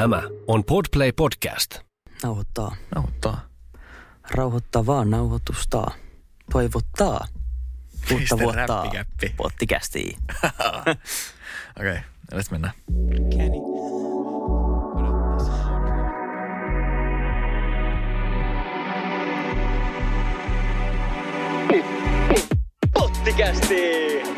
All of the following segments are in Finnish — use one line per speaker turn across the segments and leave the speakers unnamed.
Tämä on Podplay Podcast.
Nauhoittaa.
Nauhoittaa.
Rauhoittavaa nauhoitusta. Toivottaa. Uutta vuotta. Pottikästiin.
Okei, okay, let's mennä.
Pottikästiin!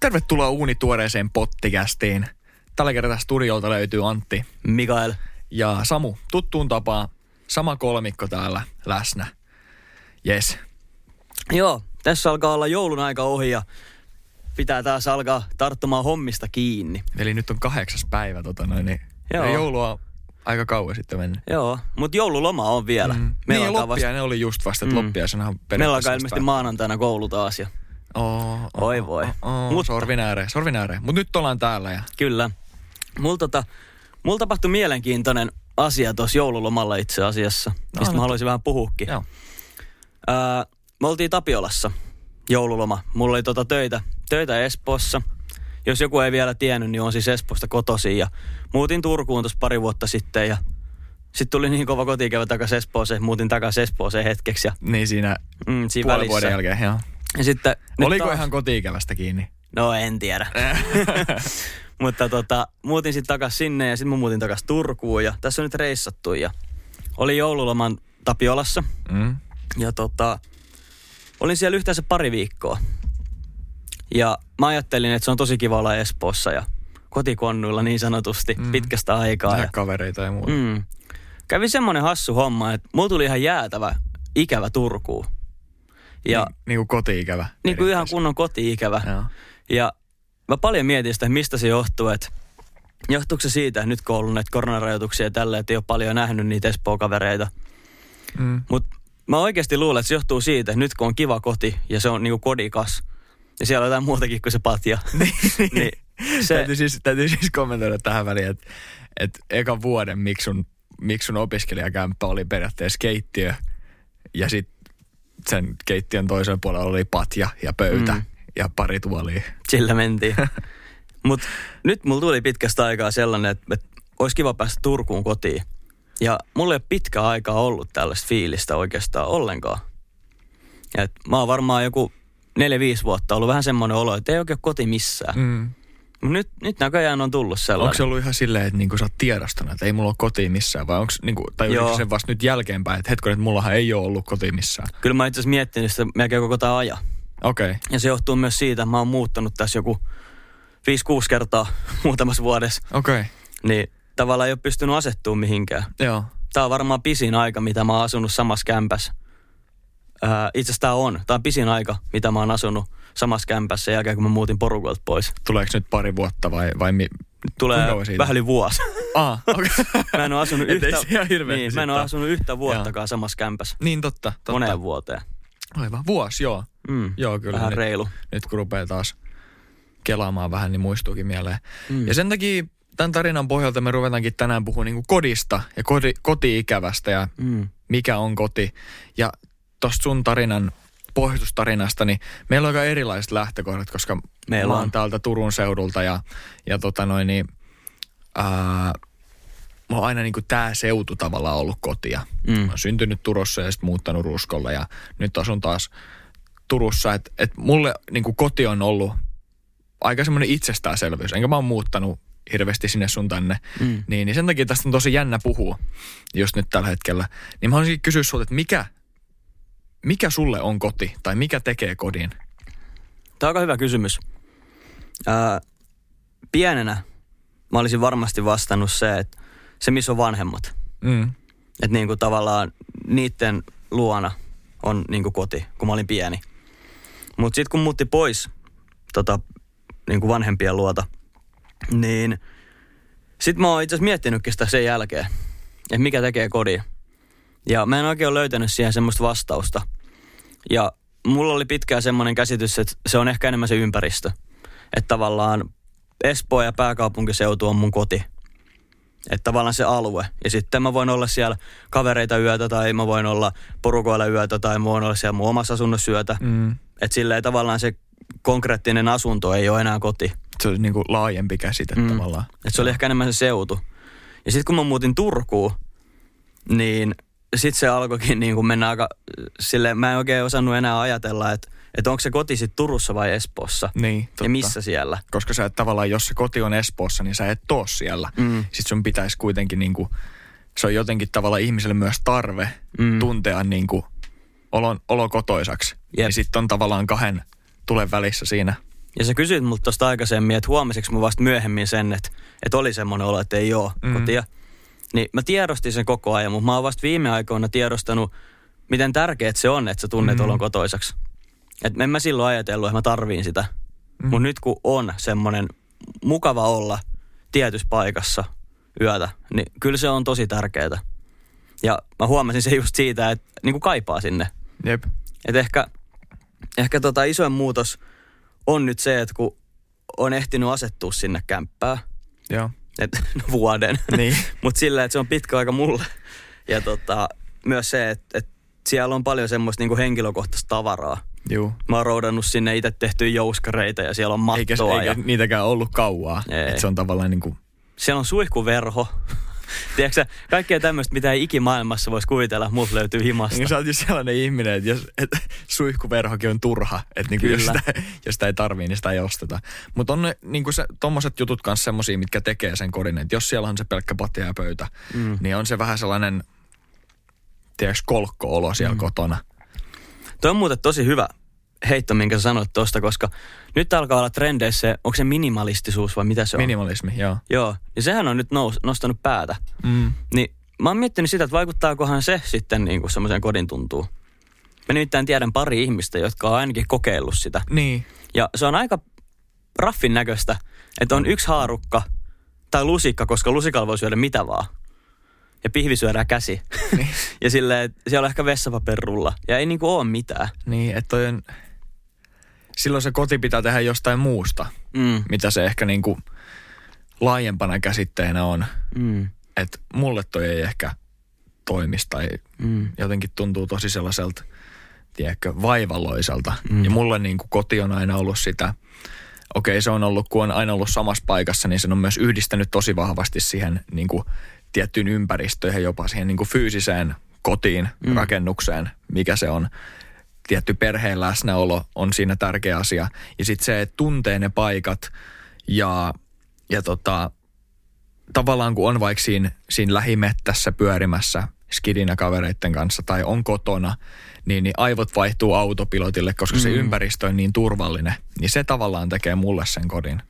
Tervetuloa uunituoreeseen pottikästiin. Tällä kertaa studiolta löytyy Antti
Mikael.
ja Samu. Tuttuun tapaan sama kolmikko täällä läsnä. Yes.
Joo, tässä alkaa olla joulun aika ohi ja pitää taas alkaa tarttumaan hommista kiinni.
Eli nyt on kahdeksas päivä tota noin, niin
Joo.
joulua aika kauan sitten mennyt.
Joo, mutta joululoma on vielä.
Mm.
Meillä
niin, loppia ne oli just vasta, että
Mm.
mm. loppiaisenahan
Meillä alkaa ilmeisesti maanantaina koulu taas ja
Oh, oh,
Oi voi.
Oh, oh,
Mutta-
Sorvin ääreen, sorvin ääreen. Mutta nyt ollaan täällä ja
Kyllä. Mulla, tota, mulla tapahtui mielenkiintoinen asia tuossa joululomalla itse asiassa, no, mistä
nyt-
mä haluaisin vähän puhukin.
joo.
Ää, me oltiin Tapiolassa joululoma. Mulla oli tota töitä, töitä Espoossa. Jos joku ei vielä tiennyt, niin on siis Espoosta kotoisin. Ja muutin Turkuun tuossa pari vuotta sitten ja sitten tuli niin kova kotiikävä takaisin Espooseen. Muutin takaisin Espooseen hetkeksi ja
Niin siinä
mm, siinä
puolen
välissä.
vuoden jälkeen, joo.
Ja sitten,
Oliko
taas-
ihan kotiikävästä kiinni?
No en tiedä. Mutta tota, muutin sitten takas sinne ja sitten mä muutin takas Turkuun ja tässä on nyt reissattu ja oli joululoman Tapiolassa
Mm.
ja tota, olin siellä yhteensä pari viikkoa. Ja mä ajattelin, että se on tosi kiva olla Espoossa ja kotikonnuilla niin sanotusti mm. Pitkästä aikaa. Ja,
kavereita ja muuta. Mm.
kävi semmoinen hassu homma, että mulla tuli ihan jäätävä ikävä Turkuun. Ja
Niin, niin kuin kotiikävä.
niin kuin ihan kunnon koti-ikävä.
Joo.
Ja mä paljon mietin sitä, että mistä se johtuu, että johtuuko se siitä, että nyt kun on ollut näitä koronarajoituksia ja tällä, että ei ole paljon nähnyt niitä Espoo-kavereita.
Mm.
Mutta mä oikeasti luulen, että se johtuu siitä, että nyt kun on kiva koti ja se on niinku kodikas ja siellä on jotain muutakin kuin se patja. niin
Se...
se,
Täytyy, siis, täytyy siis kommentoida tähän väliin, että, että ekan vuoden miksi sun, miksi sun opiskelijakämppä oli periaatteessa keittiö ja sitten sen keittiön toisen puolella oli patja ja pöytä
Mm.
ja pari tuolia.
sillä mentiin. Mutta nyt mulla tuli pitkästä aikaa sellainen, että, että olisi kiva päästä Turkuun kotiin. Ja mulla ei ole pitkä aikaa ollut tällaista fiilistä oikeastaan ollenkaan. Et mä oon varmaan joku neljä, viisi vuotta ollut vähän semmoinen olo, että ei oikein ole koti missään. Mm. Nyt, nyt näköjään on tullut sellainen.
Onko se ollut ihan silleen, että niinku sä oot tiedostanut, että ei mulla ole kotiin missään vai onko niinku, tai
Joo.
vasta nyt jälkeenpäin, että hetkonen, että mullahan ei ole ollut kotiin missään.
Kyllä mä itse asiassa miettinyt sitä melkein koko tämä ajan.
Okei. Okay.
Ja se johtuu myös siitä, että mä oon muuttanut tässä joku 5-6 kertaa muutamassa vuodessa.
Okei. Okay.
Niin tavallaan ei ole pystynyt asettumaan mihinkään.
Joo.
Tämä on varmaan pisin aika, mitä mä oon asunut samassa kämpässä. Ää, itse asiassa tämä on. Tämä on pisin aika, mitä mä oon asunut samassa kämpässä sen jälkeen, kun mä muutin porukalta pois.
Tuleeko nyt pari vuotta vai, vai mi...
Tulee vähän yli vuosi.
Ah, okei.
Mä en ole asunut yhtä, niin, mä en ole asunut yhtä vuottakaan samassa kämpässä.
Niin totta, totta.
Moneen vuoteen.
Aivan. Vuosi, joo.
Mm.
Joo, kyllä.
Vähän
nyt,
reilu.
nyt kun rupeaa taas kelaamaan vähän, niin muistuukin mieleen.
Mm.
Ja sen takia tämän tarinan pohjalta me ruvetaankin tänään puhua niin kodista ja koti, koti-ikävästä ja
Mm.
mikä on koti. Ja tosta sun tarinan, pohjustustarinasta, niin meillä on aika erilaiset lähtökohdat, koska
Meillä
mä oon
on.
täältä Turun seudulta ja, ja tota noin, niin, ää, mulla on aina niin kuin tää seutu tavallaan ollut kotia.
Mm.
Mä oon syntynyt Turussa ja sitten muuttanut Ruskolle ja nyt asun taas Turussa. Että et mulle niin kuin koti on ollut aika semmoinen itsestäänselvyys. Enkä mä oon muuttanut hirveästi sinne sun tänne.
Mm.
Niin, niin sen takia tästä on tosi jännä puhua just nyt tällä hetkellä. Niin mä haluaisin kysyä sulta, että mikä, mikä sulle on koti tai mikä tekee kodin?
Tämä on aika hyvä kysymys. Ää, pienenä mä olisin varmasti vastannut se, että se missä on vanhemmat.
Mm.
Että niin kuin tavallaan niiden luona on niin kuin koti, kun mä olin pieni. Mutta sitten kun muutti pois tota, niin kuin vanhempien luota, niin sitten mä oon itse asiassa miettinytkin sitä sen jälkeen, että mikä tekee kodin. Ja mä en oikein ole löytänyt siihen semmoista vastausta. Ja mulla oli pitkään semmoinen käsitys, että se on ehkä enemmän se ympäristö. Että tavallaan Espoo ja pääkaupunkiseutu on mun koti. Että tavallaan se alue. Ja sitten mä voin olla siellä kavereita yötä tai mä voin olla porukoilla yötä tai mä voin olla siellä mun omassa asunnossa yötä.
Mm.
Että silleen tavallaan se konkreettinen asunto ei ole enää koti.
Se on niin kuin laajempi käsite mm. tavallaan.
Et se oli ehkä enemmän se seutu. Ja sitten kun mä muutin Turkuun, niin sitten se alkoikin niin kuin mennä aika silleen, mä en oikein osannut enää ajatella, että, että onko se koti sitten Turussa vai Espoossa.
Niin, totta.
Ja missä siellä.
Koska sä et tavallaan, jos se koti on Espoossa, niin sä et too siellä.
Mm.
Sitten sun pitäisi kuitenkin niin kuin, se on jotenkin tavallaan ihmiselle myös tarve
Mm.
tuntea niin kuin olo, olo kotoisaksi.
Jep.
Ja sitten on tavallaan kahden tulen välissä siinä.
Ja sä kysyit multa tuosta aikaisemmin, että huomasitko mä vasta myöhemmin sen, että, että oli semmoinen olo, että ei ole
mm.
kotia. Niin mä tiedostin sen koko ajan, mutta mä oon vasta viime aikoina tiedostanut, miten tärkeää se on, että sä tunnet
Mm.
olon kotoisaksi. Et en mä silloin ajatellut, että mä tarviin sitä.
Mm.
Mutta nyt kun on semmoinen mukava olla tietyssä paikassa yötä, niin kyllä se on tosi tärkeää. Ja mä huomasin se just siitä, että niin kuin kaipaa sinne.
Jep.
Et ehkä, ehkä tota isoin muutos on nyt se, että kun on ehtinyt asettua sinne kämppään,
Joo.
Et, no vuoden,
Niin.
mutta sillä, että se on pitkä aika mulle. Ja tota, myös se, että, että siellä on paljon semmoista niinku henkilökohtaista tavaraa.
Juu.
Mä oon roudannut sinne itse tehtyjä jouskareita ja siellä on
Eikä,
mattoa.
eikä
ja
niitäkään ollut kauaa.
Ei.
Et se on tavallaan niin kuin,
siellä on suihkuverho. Tiedätkö kaikkea tämmöistä, mitä ei ikimaailmassa voisi kuvitella, muut löytyy himasta.
niin sä oot jo sellainen ihminen, että jos, et, suihkuverhokin on turha. Että niin jos,
Kyllä.
sitä, jos sitä ei tarvii, niin sitä ei osteta. Mutta on ne niin kuin se, tommoset jutut kanssa semmosia, mitkä tekee sen kodin. Että jos siellä on se pelkkä patja ja pöytä,
Mm.
niin on se vähän sellainen, tiedätkö, kolkko-olo siellä mm. kotona.
Toi on muuten tosi hyvä heitto, minkä sä sanoit tuosta, koska nyt alkaa olla trendeissä, onko se minimalistisuus vai mitä se on?
Minimalismi, joo.
Joo, ja sehän on nyt nous, nostanut päätä.
Mm.
Niin mä oon miettinyt sitä, että vaikuttaakohan se sitten niin kuin semmoiseen kodin tuntuu. Mä nimittäin tiedän pari ihmistä, jotka on ainakin kokeillut sitä.
Niin.
Ja se on aika raffin näköistä, että on yksi haarukka tai lusikka, koska lusikalla voi syödä mitä vaan. Ja pihvi syödään käsi.
Niin.
ja silleen, siellä on ehkä vessapaperulla. Ja ei niinku oo mitään.
Niin, että toi on... Silloin se koti pitää tehdä jostain muusta,
Mm,
mitä se ehkä niinku laajempana käsitteenä on.
mm,
Että mulle toi ei ehkä toimisi tai
mm.
jotenkin tuntuu tosi sellaiselta, tiedätkö, vaivalloiselta. Mm. Ja mulle niin kuin koti on aina ollut sitä, okei se on ollut, kun on aina ollut samassa paikassa, niin sen on myös yhdistänyt tosi vahvasti siihen niin kuin tiettyyn ympäristöön ja jopa siihen niin kuin fyysiseen kotiin. Mm. rakennukseen, mikä se on. Tietty perheen läsnäolo on siinä tärkeä asia. Ja sitten se, että tuntee ne paikat ja, ja tota, tavallaan kun on vaikka siinä, siinä lähimettässä pyörimässä skidinä kavereiden kanssa tai on kotona, niin, niin aivot vaihtuu autopilotille, koska se
Mm.
ympäristö on niin turvallinen. Niin se tavallaan tekee mulle sen kodin.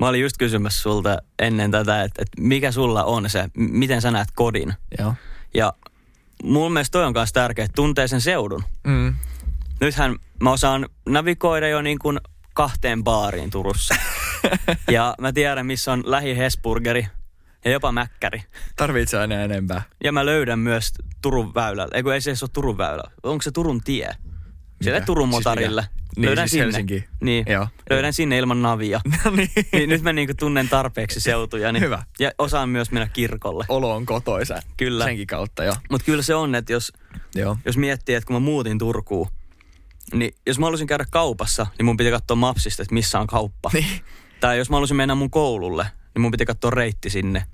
Mä olin just kysymässä sulta ennen tätä, että, että mikä sulla on se, miten sä näet kodin.
Joo.
Ja mun mielestä toi on myös tärkeää, että tuntee sen seudun.
Mm.
Nythän mä osaan navigoida jo niin kuin kahteen baariin Turussa. ja mä tiedän, missä on lähi Hesburgeri ja jopa Mäkkäri.
Tarvitse aina enempää.
Ja mä löydän myös Turun väylällä. Eikö ei se ole Turun väylä? Onko se Turun tie? Siellä? Turun
Siis
motarille.
mikä? Niin, siis
sinne.
Helsinki.
Niin.
Joo.
Löydän sinne ilman navia.
No niin.
niin nyt mä niinku tunnen tarpeeksi seutuja. Niin,
Hyvä.
Ja osaan myös mennä kirkolle.
Olo on kotoisa.
Kyllä.
Senkin kautta, joo.
Mutta kyllä se on, että jos,
Joo.
jos miettii, että kun mä muutin Turkuun, niin jos mä haluaisin käydä kaupassa, niin mun piti katsoa mapsista, että missä on kauppa.
Niin.
Tai jos mä haluaisin mennä mun koululle, niin mun piti katsoa reitti sinne.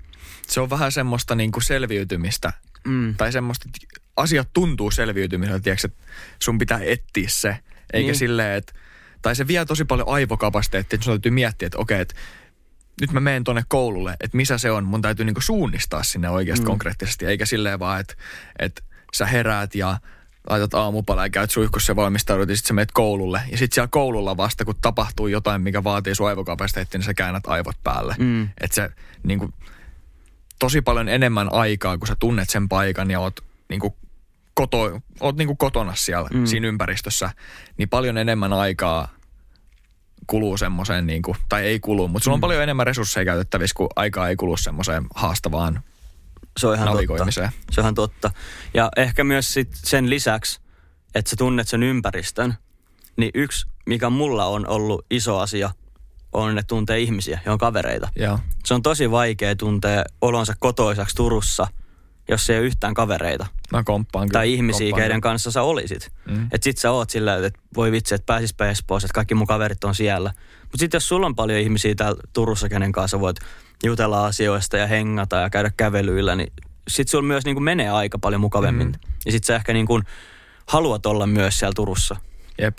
Se on vähän semmoista niin kuin selviytymistä.
Mm.
Tai semmoista, että asiat tuntuu selviytymiseltä, tiedätkö, että sun pitää etsiä se. Eikä niin.
Niin.
silleen, että... Tai se vie tosi paljon aivokapasiteettia, että sun täytyy miettiä, että okei, että nyt mä menen tonne koululle, että missä se on. Mun täytyy niinku suunnistaa sinne oikeasti. Mm. konkreettisesti, eikä silleen vaan, että, että sä heräät ja laitat aamupala ja käyt suihkussa ja valmistaudut ja sitten sä menet koululle. Ja sitten siellä koululla vasta, kun tapahtuu jotain, mikä vaatii sun aivokapasiteettia, niin sä käännät aivot päälle.
Mm.
Että se niinku, tosi paljon enemmän aikaa, kun sä tunnet sen paikan ja oot niinku koto, oot niinku kotona siellä mm. Siinä ympäristössä, niin paljon enemmän aikaa kuluu semmoiseen, niinku, tai ei kulu, mutta sulla on
Mm.
paljon enemmän resursseja käytettävissä, kun aikaa ei kulu semmoiseen haastavaan
Se on ihan totta. Se on ihan totta. Ja ehkä myös sit sen lisäksi, että sä tunnet sen ympäristön, niin yksi, mikä mulla on ollut iso asia, on, että tuntee ihmisiä ja on kavereita.
Joo.
Se on tosi vaikea tuntea olonsa kotoisaksi Turussa, jos ei ole yhtään kavereita.
Mä komppaan kyllä.
Tai ihmisiä,
komppaan
keiden kanssa sä olisit.
Mm.
Että sit sä oot sillä, että voi vitsi, että pääsispä Espoossa, että kaikki mun kaverit on siellä. Mutta sitten jos sulla on paljon ihmisiä täällä Turussa, kenen kanssa voit jutella asioista ja hengata ja käydä kävelyillä, niin sit sulla myös niin kuin menee aika paljon mukavemmin.
Mm.
Ja sit sä ehkä niin kuin haluat olla myös siellä Turussa.
Jep.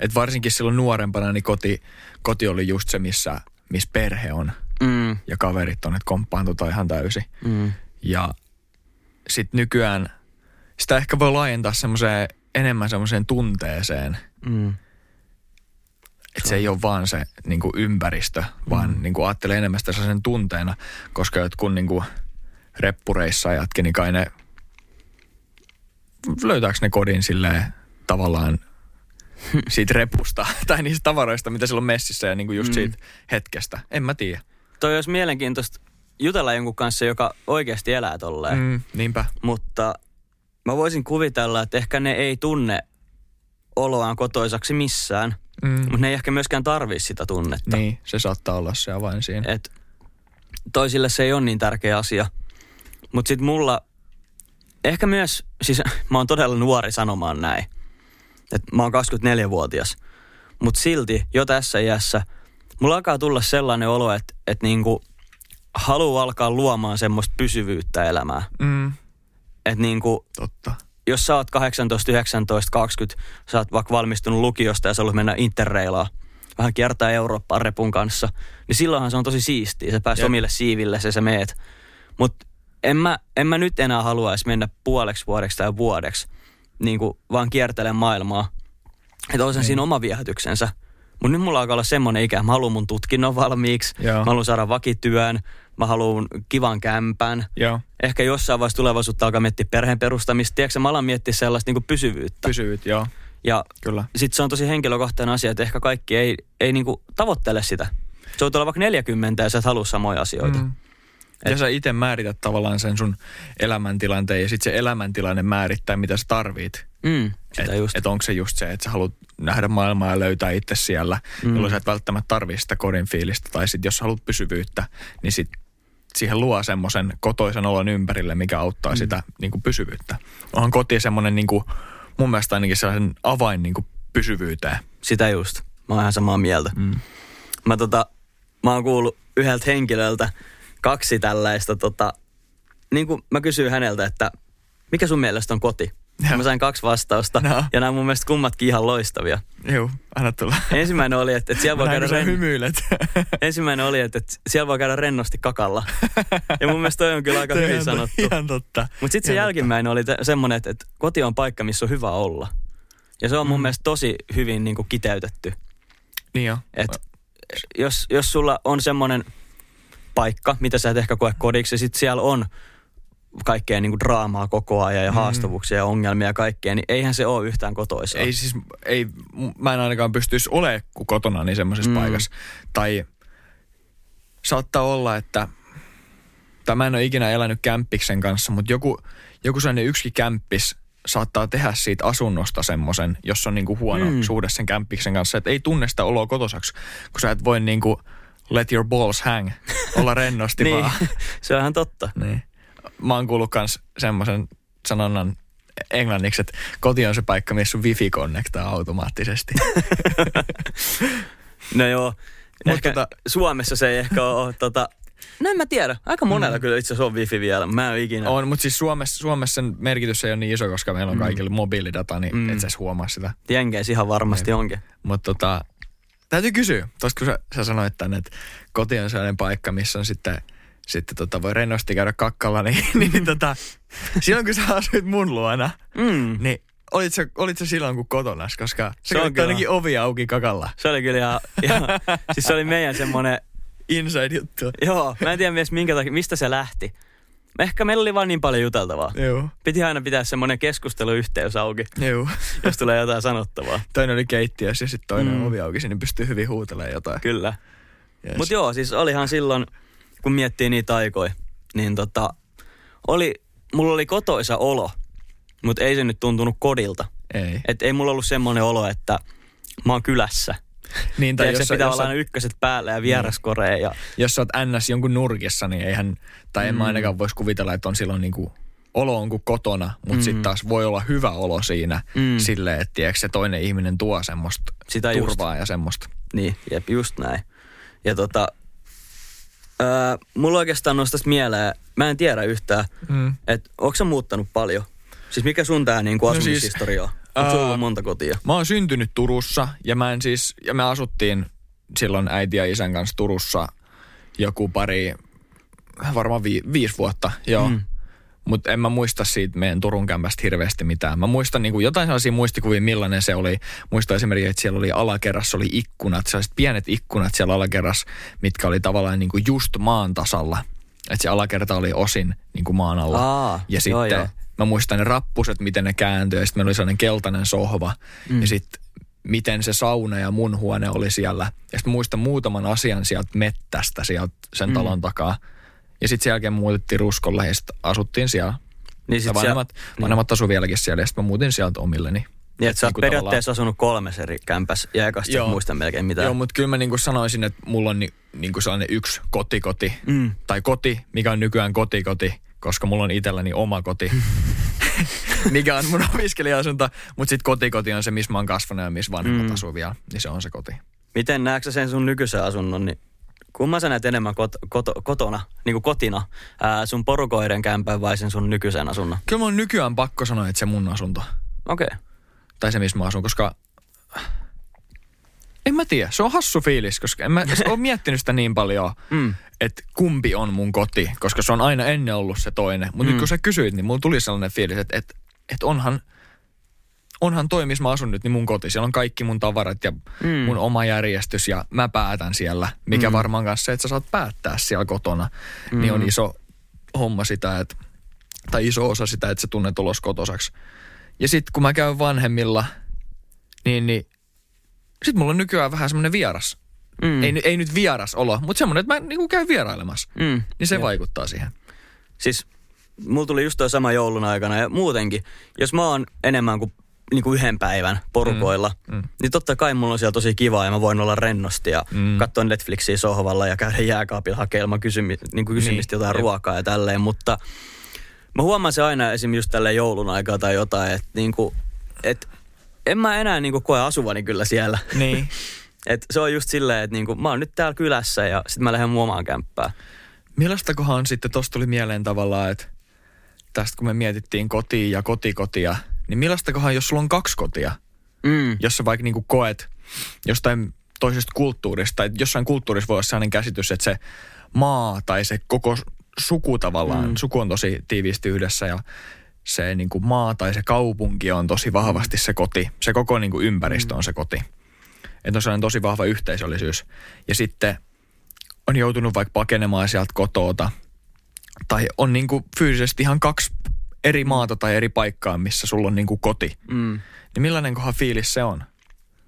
Et varsinkin silloin nuorempana niin koti, koti oli just se, missä, missä perhe on
Mm,
ja kaverit on, että komppaan tota ihan täysin.
mm,
Ja sitten nykyään sitä ehkä voi laajentaa semmoiseen enemmän semmoiseen tunteeseen,
mm.
Että se ei ole vaan se niin kuin ympäristö, vaan mm. niin kuin ajattelee enemmän sitä sen tunteena, koska jotkut niin kuin reppureissajatkin, niin kai ne, löytääkö ne kodin silleen tavallaan siitä repusta tai niistä tavaroista, mitä silloin messissä ja niin kuin just
Mm.
siitä hetkestä. En mä tiedä.
Toi olisi mielenkiintoista jutella jonkun kanssa, joka oikeasti elää tolleen. Mm,
niinpä.
Mutta mä voisin kuvitella, että ehkä ne ei tunne oloaan kotoisaksi missään,
Mm.
mutta ne ei ehkä myöskään tarvii sitä tunnetta.
Niin, se saattaa olla se avain siinä.
Et toisille se ei ole niin tärkeä asia. Mutta sitten mulla, ehkä myös, siis mä oon todella nuori sanomaan näin. Et mä oon 24-vuotias. Mutta silti jo tässä iässä mulla alkaa tulla sellainen olo, että et niinku haluaa alkaa luomaan semmoista pysyvyyttä elämää.
Mm,
Että niinku,
totta.
Jos sä oot 18, 19, 20, sä oot vaikka valmistunut lukiosta ja sä haluat mennä interreilaa, vähän kiertää Eurooppaa repun kanssa, niin silloinhan se on tosi siistiä. Sä pääset
Jep.
omille siiville ja sä meet. Mutta en mä, en mä nyt enää haluaisi mennä puoleksi vuodeksi tai vuodeksi niin kuin vaan kiertele maailmaa. Että on sen
Niin.
siinä oma viehätyksensä. Mutta nyt mulla alkaa olla semmoinen ikä, mä haluan mun tutkinnon valmiiksi,
Joo.
mä haluan saada vakityön, mä haluan kivan kämpän,
Joo,
ehkä jossain vaiheessa tulevaisuutta alkaa miettiä perheen perustamista. Tiedätkö, mä alan miettiä sellaista niin pysyvyyttä.
pysyvyt, joo,
ja
kyllä.
sitten se on tosi henkilökohtainen asia, että ehkä kaikki ei, ei niin tavoittele sitä. Se on olla vaikka 40 ja sä et halua samoja asioita. Mm.
Mm. Ja
Et-
sä itse määrität tavallaan sen sun elämäntilanteen ja sitten se elämäntilanne määrittää, mitä sä tarvit.
Mm, sitä
Et, et onko se just se, että sä haluat nähdä maailmaa ja löytää itse siellä,
Mm.
mm. jolloin sä et välttämättä tarvii sitä kodin fiilistä. Tai sitten jos sä haluat pysyvyyttä, niin sit siihen luo semmoisen kotoisen olon ympärille, mikä auttaa mm. sitä niin kuin pysyvyyttä. Onhan koti semmoinen niin kuin, mun mielestä ainakin sellaisen avain niin kuin pysyvyyteen.
Sitä just. Mä oon ihan samaa mieltä.
Mm.
Mä, tota, mä oon kuullut yhdeltä henkilöltä kaksi tällaista, tota, niin kuin mä kysyin häneltä, että mikä sun mielestä on koti?
Joo.
Mä sain kaksi vastausta
No.
ja nämä on mun mielestä kummatkin ihan loistavia.
Joo, anna tulla.
Ensimmäinen oli, että, että siellä voi käydä ren...
hymyilet.
Ensimmäinen oli, että, että siellä voi käydä rennosti kakalla. Ja mun mielestä toi on kyllä aika hyvin sanottu.
Ihan totta.
Mutta sitten se
Ihan
jälkimmäinen oli te- semmoinen, että, että koti on paikka, missä on hyvä olla. Ja se on mun
Mm.
mielestä tosi hyvin niin kuin kiteytetty.
Niin jo.
Että jos, jos sulla on semmoinen paikka, mitä sä et ehkä koe kodiksi, ja sitten siellä on kaikkea niin kuin draamaa koko ajan ja
Mm.
haastavuuksia ja ongelmia ja kaikkea, niin eihän se ole yhtään kotoisaa.
Ei siis, ei, mä en ainakaan pystyisi olemaan kuin kotona niin semmoisessa
Mm.
paikassa. Tai saattaa olla, että, tai mä en ole ikinä elänyt kämppiksen kanssa, mutta joku, joku sellainen yksi kämppis saattaa tehdä siitä asunnosta semmoisen, jos on niinku huono
Mm.
mm. suhde sen kämppiksen kanssa, että ei tunne sitä oloa kotosaksi, kun sä et voi niinku let your balls hang, olla rennosti
niin,
vaan.
se on ihan totta.
Niin. Mä oon kuullut kans semmoisen sanonnan englanniksi, että koti on se paikka, missä sun wifi konnektaa automaattisesti.
No joo,
Mut
ehkä
tota-
Suomessa se ei ehkä ole, tota, no en mä tiedä. Aika monella mm. kyllä itse asiassa on wifi vielä. Mä en ikinä.
on, mutta siis Suomessa, Suomessa sen merkitys ei ole niin iso, koska meillä on kaikilla mobiilidata, niin
Mm.
mm. et sä huomaa sitä.
Jenkeissä ihan varmasti onkin.
Mutta tota, täytyy kysyä, tuosta kun sä, sä sanoit tänne, että koti on sellainen paikka, missä on sitten, sitten tota, voi rennosti käydä kakkalla, niin, niin tota, silloin kun sä asuit mun luona,
Mm.
niin olit sä, olit sä silloin kun kotonas, koska
Se
se
on kyllä.
ainakin ovi auki kakalla.
Se oli kyllä ihan, ihan siis se oli meidän semmoinen,
Inside juttu.
joo, mä en tiedä mies minkä takia, mistä se lähti. Ehkä meillä oli vaan niin paljon juteltavaa.
Joo,
Piti aina pitää semmoinen keskusteluyhteys auki,
joo.
jos tulee jotain sanottavaa.
Toinen oli keittiössä ja sitten toinen
mm.
ovi auki, niin pystyy hyvin huutelemaan jotain.
Kyllä.
Yes.
Mutta joo, siis olihan silloin, kun miettii niitä aikoja, niin tota, oli, mulla oli kotoisa olo, mutta ei se nyt tuntunut kodilta.
Ei.
Et ei mulla ollut semmoinen olo, että mä oon kylässä.
Niin, tai
Tiedätkö,
jos,
se pitää
jos,
olla aina ykköset päällä ja vieraskoreen. Ja,
jos sä oot NS jonkun nurkissa, niin eihän, tai en mä
Mm.
ainakaan voisi kuvitella, että on silloin niinku, olo on kuin kotona, mutta mm. sitten taas voi olla hyvä olo siinä
Mm.
mm. silleen, että tiedätkö, se toinen ihminen tuo semmoista
Sitä just.
turvaa ja semmoista.
Niin, jep, just näin. Ja tota, öö, mulla oikeastaan nostais mieleen, mä en tiedä yhtään,
Mm.
että onko sä muuttanut paljon? Siis mikä sun tää niinku
No siis,
asumishistoria on? Onko sulla
ää,
ollut monta kotia?
Mä oon syntynyt Turussa ja mä en siis, ja me asuttiin silloin äiti ja isän kanssa Turussa joku pari, varmaan vi, viisi vuotta, joo.
Mm.
Mutta en mä muista siitä meidän Turun kämpästä hirveästi mitään. Mä muistan niinku jotain sellaisia muistikuvia, millainen se oli. Muistan esimerkiksi, että siellä oli alakerrassa oli ikkunat, sellaiset pienet ikkunat siellä alakerrassa, mitkä oli tavallaan niinku just maan tasalla. Että se alakerta oli osin niinku maan alla.
Aa,
ja
joo,
sitten
joo.
mä muistan ne rappuset, miten ne kääntyi. Ja sitten meillä oli sellainen keltainen sohva. Mm. Ja sitten miten se sauna ja mun huone oli siellä. Ja sitten muistan muutaman asian sieltä mettästä, sieltä sen
Mm.
talon takaa. Ja sitten sen jälkeen muutettiin Ruskolle ja sitten asuttiin siellä.
Niin sit
vanhemmat,
siellä,
vanhemmat asu vieläkin siellä ja sitten mä muutin sieltä omilleni.
niin, että sä oot
niinku
periaatteessa asunut kolmes eri kämpäs ja ekasta
Joo.
muista melkein mitään.
Joo, mutta kyllä mä niinku sanoisin, että mulla on ni, niinku sellainen yksi kotikoti.
Mm.
Tai koti, mikä on nykyään kotikoti, koska mulla on itselläni oma koti. mikä on mun opiskelija-asunto. Mutta sitten kotikoti on se, missä mä oon kasvanut ja missä vanhemmat
Mm.
asuu vielä. Niin se on se koti.
Miten näetkö sen sun nykyisen asunnon, niin kumman sä näet enemmän kot, koto, kotona, niin kuin kotina, ää, sun porukoiden kämpän vai sen sun nykyisen asunnon?
Kyllä mun nykyään pakko sanoa, että se mun asunto.
Okei. Okay.
Tai se, missä mä asun, koska... En mä tiedä, se on hassu fiilis, koska en mä ole miettinyt sitä niin paljon,
Mm.
että kumpi on mun koti, koska se on aina ennen ollut se toinen. Mutta. Mm. nyt kun sä kysyit, niin mulla tuli sellainen fiilis, että, että, että onhan, onhan toi, missä mä asun nyt, niin mun koti. Siellä on kaikki mun tavarat ja
Mm.
mun oma järjestys ja mä päätän siellä, mikä
Mm.
varmaan kanssa se, että sä saat päättää siellä kotona, mm. niin on iso homma sitä, että, tai iso osa sitä, että sä tunnet ulos kotosaksi. Ja sitten kun mä käyn vanhemmilla, niin, niin sitten mulla on nykyään vähän semmoinen vieras.
Mm.
Ei, ei nyt vieras olo, mutta semmoinen, että mä niinku käyn vierailemassa.
Mm.
Niin se
Jep.
vaikuttaa siihen.
Siis mulla tuli just toi sama joulun aikana ja muutenkin, jos mä oon enemmän kuin, niin kuin yhden päivän porukoilla, mm.
Mm.
niin totta kai mulla on siellä tosi kiva ja mä voin olla rennosti ja mm. Katsoa Netflixiä sohvalla ja käydä jääkaapilla hakemaan kysymi, niin kuin kysymistä
Niin,
jotain
jep.
ruokaa ja tälleen, mutta mä huomaan se aina esim. just tälleen joulun aikaa tai jotain, että niin kuin, et en mä enää niin kuin koe asuvani kyllä siellä.
Niin.
Et se on just silleen, että niin kuin, mä oon nyt täällä kylässä ja sitten mä lähden mun omaan kämppään.
Millaistakohan sitten, tosta tuli mieleen tavallaan, että tästä kun me mietittiin kotia ja kotikotia, niin millaistakohan, jos sulla on kaksi kotia,
Mm.
jos sä vaikka niinku koet jostain toisesta kulttuurista, tai jossain kulttuurissa voi olla sellainen käsitys, että se maa tai se koko suku tavallaan,
Mm.
mm. suku on tosi tiiviisti yhdessä ja se niinku maa tai se kaupunki on tosi vahvasti se koti. Se koko niinku ympäristö on se koti. Että on sellainen tosi vahva yhteisöllisyys. Ja sitten on joutunut vaikka pakenemaan sieltä kotoota, tai on niinku fyysisesti ihan kaksi eri maata tai eri paikkaa, missä sulla on niinku koti.
Mm.
Niin millainen kohan fiilis se on?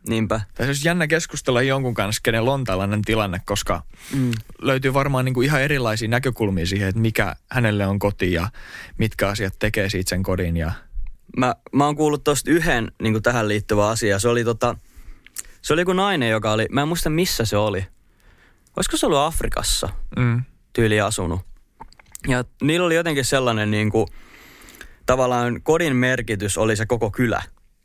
Niinpä.
Tai se olisi jännä keskustella jonkun kanssa, kenellä on tällainen tilanne, koska
Mm.
löytyy varmaan niin kuin ihan erilaisia näkökulmia siihen, että mikä hänelle on koti ja mitkä asiat tekee siitä sen kodin. Ja...
Mä, mä oon kuullut tosta yhden niin tähän liittyvä asia. Se oli tota, se oli joku nainen, joka oli, mä en muista missä se oli. Olisiko se ollut Afrikassa
Mm.
tyyli asunut? Ja niillä oli jotenkin sellainen niin kuin, tavallaan kodin merkitys oli se koko kylä.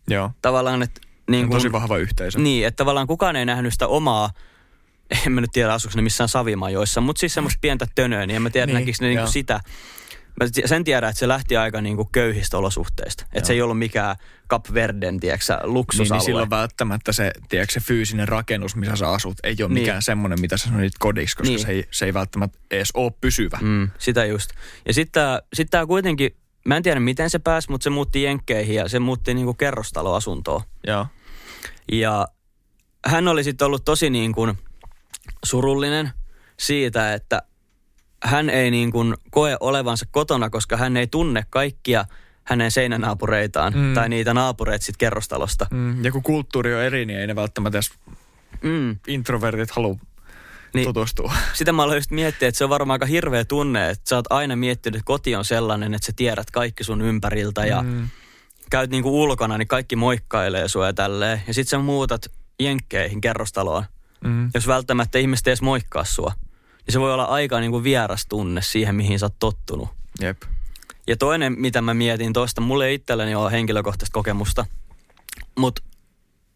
Joo.
Tavallaan, että niin
on
kuin,
tosi vahva yhteisö.
Niin, että tavallaan kukaan ei nähnyt sitä omaa, en mä nyt tiedä asuiko ne missään savimajoissa, mutta siis semmoista pientä tönöä, niin en mä tiedä
Niin,
niin, näkikö ne niinku sitä. Mä sen tiedän, että se lähti aika niinku köyhistä olosuhteista. Että se ei ollut mikään Cap Verden,
Niin,
luksusalue.
niin silloin välttämättä se, tiedätkö, se fyysinen rakennus, missä sä asut, ei ole
Niin.
mikään semmoinen, mitä sä sanoit kodiksi, koska
Niin.
se, ei, se ei välttämättä edes ole pysyvä.
Mm, sitä just. Ja sitten sit tää kuitenkin, mä en tiedä miten se pääsi, mutta se muutti Jenkkeihin ja se muutti niinku kerrostaloasuntoon.
Joo.
Ja hän oli sitten ollut tosi niin kuin surullinen siitä, että hän ei niin kuin koe olevansa kotona, koska hän ei tunne kaikkia hänen seinänaapureitaan mm. Tai niitä naapureita sit kerrostalosta.
Mm. Ja kun kulttuuri on eri, niin ei ne välttämättä edes
Mm.
introvertit halua
Niin.
tutustua.
Sitä mä aloin just miettiä, että se on varmaan aika hirveä tunne, että sä oot aina miettinyt, että koti on sellainen, että sä tiedät kaikki sun ympäriltä ja mm. Käyt niinku ulkona, niin kaikki moikkailee sua ja tälleen. Ja sit sä muutat jenkkeihin kerrostaloon,
Mm.
jos välttämättä ihmiset ei edes moikkaa sua, niin se voi olla aika niin kuin vieras tunne siihen, mihin sä oot tottunut.
Jep.
Ja toinen, mitä mä mietin tuosta, mulle ei itselleni ole henkilökohtaista kokemusta, mutta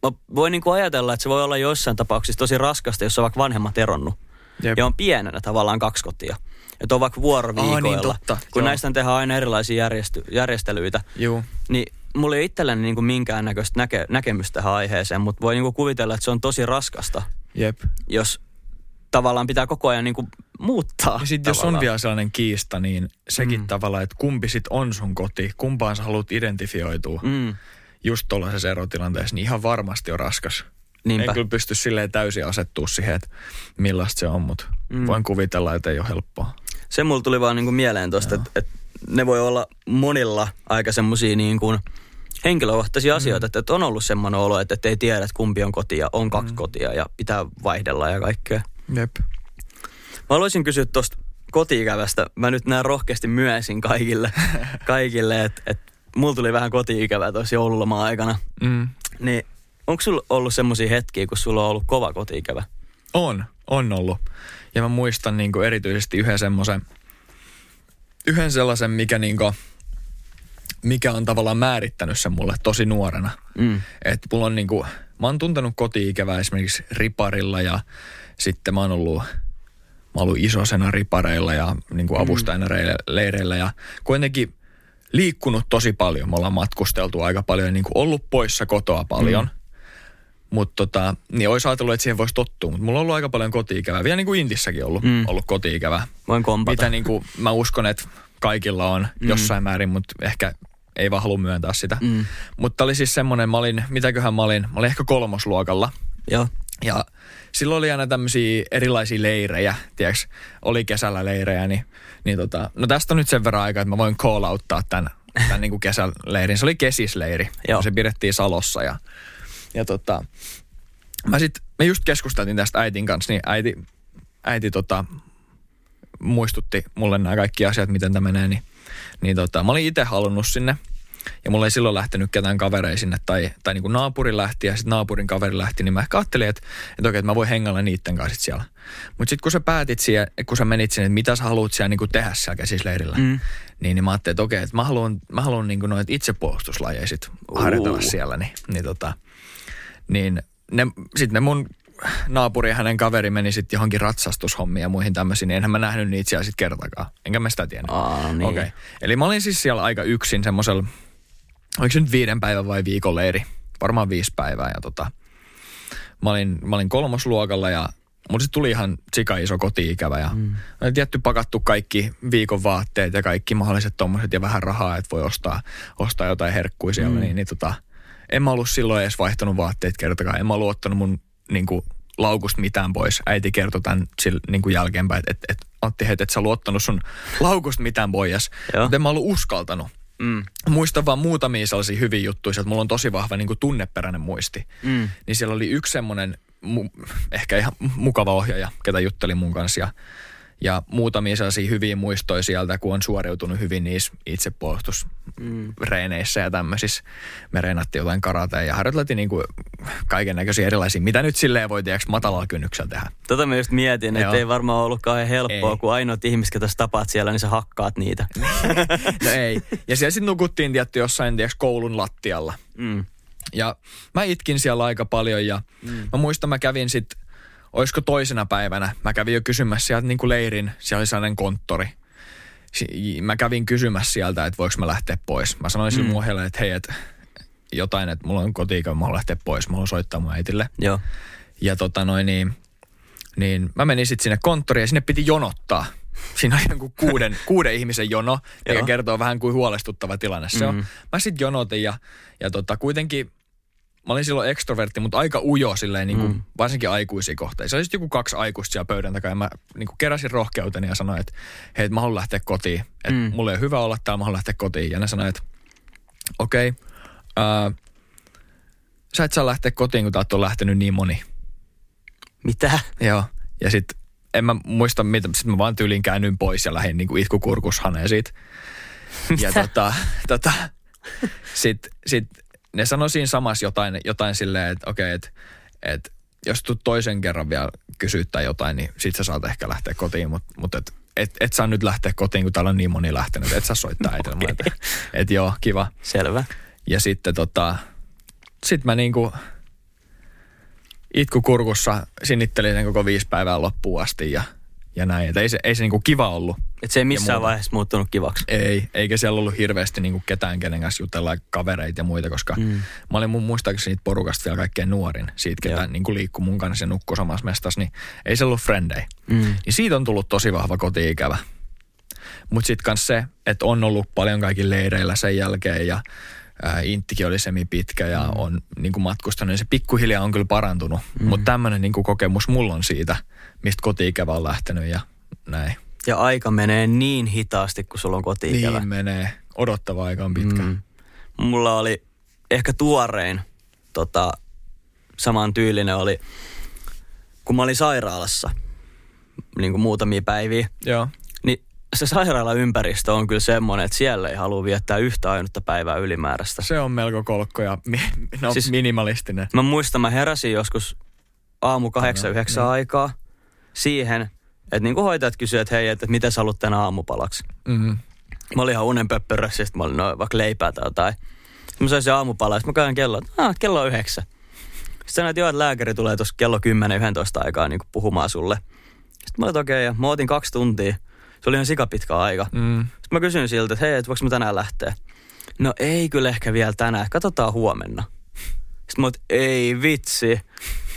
mä voin niin kuin ajatella, että se voi olla joissain tapauksissa tosi raskasta, jos on vaikka vanhemmat eronnut.
Jep.
Ja on pienenä tavallaan kaksi kotia. Että on vaikka vuoroviikoilla.
Aa, niin totta,
kun
joo.
näistä tehdään aina erilaisia järjesty- järjestelyitä,
Juu.
niin mulla ei itselläni niin kuin minkäännäköistä näke- näkemystä tähän aiheeseen, mutta voi niin kuin kuvitella, että se on tosi raskasta,
Jep.
jos tavallaan pitää koko ajan niin kuin muuttaa.
Ja sitten jos on vielä sellainen kiista, niin sekin
mm.
tavallaan, että kumpi sit on sun koti, kumpaan sä haluat identifioitua mm.
Mm,
just tuollaisessa erotilanteessa, niin ihan varmasti on raskas.
niinpä.
En kyllä pysty silleen täysin asettua siihen, että millaista se on, mutta
Mm.
mm. voin kuvitella, että ei ole helppoa.
Se mulla tuli vaan niin kuin mieleen tuosta, että, että ne voi olla monilla aika semmosia niin kuin henkilökohtaisia asioita, että, että on ollut semmoinen olo, että, että ei tiedä, että kumpi on koti ja on kaksi kotia ja pitää vaihdella ja kaikkea.
Jep.
Mä haluaisin kysyä tuosta kotiikävästä. Mä nyt näen rohkeasti myösin kaikille, kaikille että, että mulla tuli vähän kotiikävää tuossa joululoman aikana.
Mm.
Niin onko sulla ollut semmoisia hetkiä, kun sulla on ollut kova kotiikävä?
On, on ollut. Ja mä muistan niin kuin erityisesti yhden semmoisen, yhden sellaisen, mikä, niin kuin, mikä on tavallaan määrittänyt sen mulle tosi nuorena.
Mm.
Että mulla on niinku, mä oon tuntenut koti-ikävää esimerkiksi riparilla ja sitten mä oon ollut, mä oon ollut isosena ripareilla ja niinku avustajana reille- leireillä ja kuitenkin liikkunut tosi paljon. Me ollaan matkusteltu aika paljon ja niinku ollut poissa kotoa paljon. Mm. Mutta tota, niin olisi ajatellut, että siihen voisi tottua. Mutta mulla on ollut aika paljon koti-ikävää. Vielä niin kuin Intissäkin ollut,
Mm.
ollut koti-ikävää
Voin kompata.
mitä niin kuin mä uskon, että kaikilla on mm. jossain määrin, mutta ehkä ei vaan halua myöntää sitä.
Mm.
Mutta oli siis semmoinen, mä olin, mitäköhän mä olin, mä olin ehkä kolmosluokalla.
Joo.
Ja silloin oli aina tämmöisiä erilaisia leirejä, tiedätkö, oli kesällä leirejä, niin, niin tota, no tästä on nyt sen verran aikaa, että mä voin call outtaa tämän, tämän niin kuin kesäleirin. Se oli kesisleiri,
Joo.
se pidettiin Salossa ja, ja tota, mä sit, me just keskusteltiin tästä äitin kanssa, niin äiti, äiti tota, muistutti mulle nämä kaikki asiat, miten tämä menee, niin, niin tota, mä olin itse halunnut sinne. Ja mulla ei silloin lähtenyt ketään kavereja sinne, tai, tai niin kuin naapuri lähti ja sitten naapurin kaveri lähti, niin mä ehkä ajattelin, että, että okei, että mä voin hengalla niiden kanssa sit siellä. Mutta sitten kun sä päätit siellä, kun sä menit sinne, että mitä sä haluat siellä niin kuin tehdä siellä käsisleirillä, Mm. niin, niin mä ajattelin, että okei, että mä haluan, mä haluan niin kuin noita itsepuolustuslajeja sit harjoitella
Uu.
siellä, niin, niin, tota, niin ne, sitten ne mun naapuri ja hänen kaveri meni sitten johonkin ratsastushommiin ja muihin tämmöisiin, niin enhän mä nähnyt niitä siellä sitten kertakaan. Enkä mä sitä tiennyt.
Aa, niin.
Okei. Okay. Eli mä olin siis siellä aika yksin semmoisella, oliko se nyt viiden päivän vai viikon leiri? Varmaan viisi päivää. Ja tota, mä, olin, mä olin kolmosluokalla ja mulla sitten tuli ihan sika iso koti-ikävä ja mm. oli tietty pakattu kaikki viikon vaatteet ja kaikki mahdolliset tommoset ja vähän rahaa, että voi ostaa, ostaa jotain herkkuja siellä. Mm. Niin, niin tota, en mä ollut silloin edes vaihtanut vaatteet kertakaan. En mä ollut ottanut mun niin kuin, laukusta mitään pois. Äiti kertoi tämän sillä, niin kuin jälkeenpäin, että et, et, Antti, hei, et sä luottanut sun laukusta mitään pois. Mutta en mä ollut uskaltanut.
Mm.
Muistan vaan muutamia sellaisia hyviä juttuja, että mulla on tosi vahva niin kuin tunneperäinen muisti.
Mm.
Niin siellä oli yksi semmoinen mu- ehkä ihan mukava ohjaaja, ketä jutteli mun kanssa. Ja, ja muutamia sellaisia hyviä muistoja sieltä, kun on suoriutunut hyvin niissä itsepuolustusreeneissä ja tämmöisissä. Me reenattiin jotain karatea ja harjoiteltiin niinku kaiken näköisiä erilaisia, mitä nyt silleen voi tiedätkö, matalalla kynnyksellä tehdä.
Tota mä just mietin, että ei varmaan ollut kauhean helppoa,
Ei.
kun ainoat ihmiset, ketä tapaat siellä, niin sä hakkaat niitä.
No ei. Ja siellä sitten nukuttiin tietty jossain tiedätkö, koulun lattialla.
Mm.
Ja mä itkin siellä aika paljon ja mm. mä muistan, mä kävin sitten, olisiko toisena päivänä, mä kävin jo kysymässä sieltä niin kuin leirin, siellä oli sellainen konttori. Mä kävin kysymässä sieltä, että voiko mä lähteä pois. Mä sanoin sille
Mm.
mun ohjaajalle, että hei, että jotain, että mulla on kotiikä, mä haluan lähteä pois, mä haluan soittaa mun äitille.
Joo.
Ja tota noin niin, niin mä menin sitten sinne konttoriin ja sinne piti jonottaa. Siinä oli joku kuuden, kuuden ihmisen jono,
Joo.
kertoo vähän kuin huolestuttava tilanne se on.
Mm.
Mä sitten jonotin ja, ja tota, kuitenkin mä olin silloin ekstrovertti, mutta aika ujo silleen, niin kuin,
Mm.
varsinkin aikuisia kohtaan. Se oli sitten joku kaksi aikuista siellä pöydän takaa ja mä niin kuin keräsin rohkeuteni ja sanoin, että hei, mä haluan lähteä kotiin. Että
Mm.
mulla ei ole hyvä olla täällä, mä haluan lähteä kotiin. Ja ne sanoi, että okei, okay, sä et saa lähteä kotiin, kun täältä on lähtenyt niin moni.
Mitä?
Joo. Ja sitten en mä muista mitä, sit mä vaan tyyliin käännyin pois ja lähdin niinku itkukurkus haneen siitä. Ja tota, tota, sit, sit ne sanoi siinä samassa jotain, jotain silleen, että okei, että et jos tulet toisen kerran vielä kysyttää jotain, niin sit sä saat ehkä lähteä kotiin, mutta mut et, et, et saa nyt lähteä kotiin, kun täällä on niin moni lähtenyt, et saa soittaa äitille.
Okei.
Okay. Et joo, kiva.
Selvä.
Ja sitten tota, sit mä niinku itkukurkussa sinittelin sen koko viisi päivää loppuun asti ja, ja näin. Et ei se, ei se niinku kiva ollut.
Et se ei missään vaiheessa muuttunut kivaksi.
Ei, eikä siellä ollut hirveästi niinku ketään, kenen kanssa jutella kavereita ja muita, koska mm. mä olin mun muistaakseni siitä porukasta vielä kaikkein nuorin, siitä ketä niinku liikkui mun kanssa ja nukkui samassa mestassa, niin ei se ollut frendei.
Mm.
Niin siitä on tullut tosi vahva koti-ikävä. Mutta sitten kanssa se, että on ollut paljon kaikki leireillä sen jälkeen ja ää, Inttikin oli semi pitkä ja mm. on niin kuin matkustanut, niin se pikkuhiljaa on kyllä parantunut. Mm. Mutta tämmöinen niin kokemus mulla on siitä, mistä koti-ikävä on lähtenyt ja näin.
Ja aika menee niin hitaasti, kun sulla on koti-ikävä.
Niin menee. Odottava aika on pitkä. Mm.
Mulla oli ehkä tuorein tota, saman tyylinen oli, kun mä olin sairaalassa niin kuin muutamia päiviä,
Joo.
niin se sairaalaympäristö on kyllä semmoinen, että siellä ei halua viettää yhtä ainutta päivää ylimääräistä.
Se on melko kolkko ja mi- no,
Siis-
minimalistinen.
Mä muistan, mä heräsin joskus aamu kahdeksan, yhdeksän aikaa siihen, että niin kuin hoitajat kysyivät, että hei, että mitä sä haluat tänä aamupalaksi.
Mm.
Mä olin ihan unenpöppörössä, sitten mä olin no, vaikka leipää tai jotain. Sitten mä sain se aamupala, sitten mä käyn kello, että ah, kello on yhdeksän. Sitten sanoin, että joo, että lääkäri tulee tuossa kello 10-11 aikaa niin kuin puhumaan sulle. Sitten mä olin, että okei, ja mä otin kaksi tuntia. Se oli ihan sikapitkä aika.
Mm.
Sitten mä kysyin siltä, että hei, että voiko mä tänään lähteä? No ei kyllä ehkä vielä tänään, katsotaan huomenna. Sitten mä oot, ei vitsi.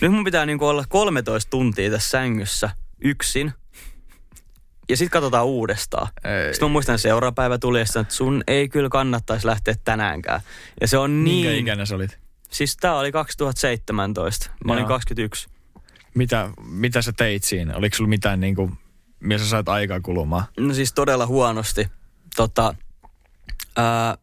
Nyt mun pitää niinku olla 13 tuntia tässä sängyssä yksin. Ja sitten katsotaan uudestaan.
Ei.
Sitten mä muistan, että seuraava päivä tuli ja sanoin, että sun ei kyllä kannattaisi lähteä tänäänkään. Ja se on
Minkä
niin...
ikäinen sä olit?
Siis tää oli 2017. Mä olin
Joo.
21.
Mitä, mitä sä teit siinä? Oliko sulla mitään niin kuin, millä sä sait aikaa kulumaan?
No siis todella huonosti. Tota, ää,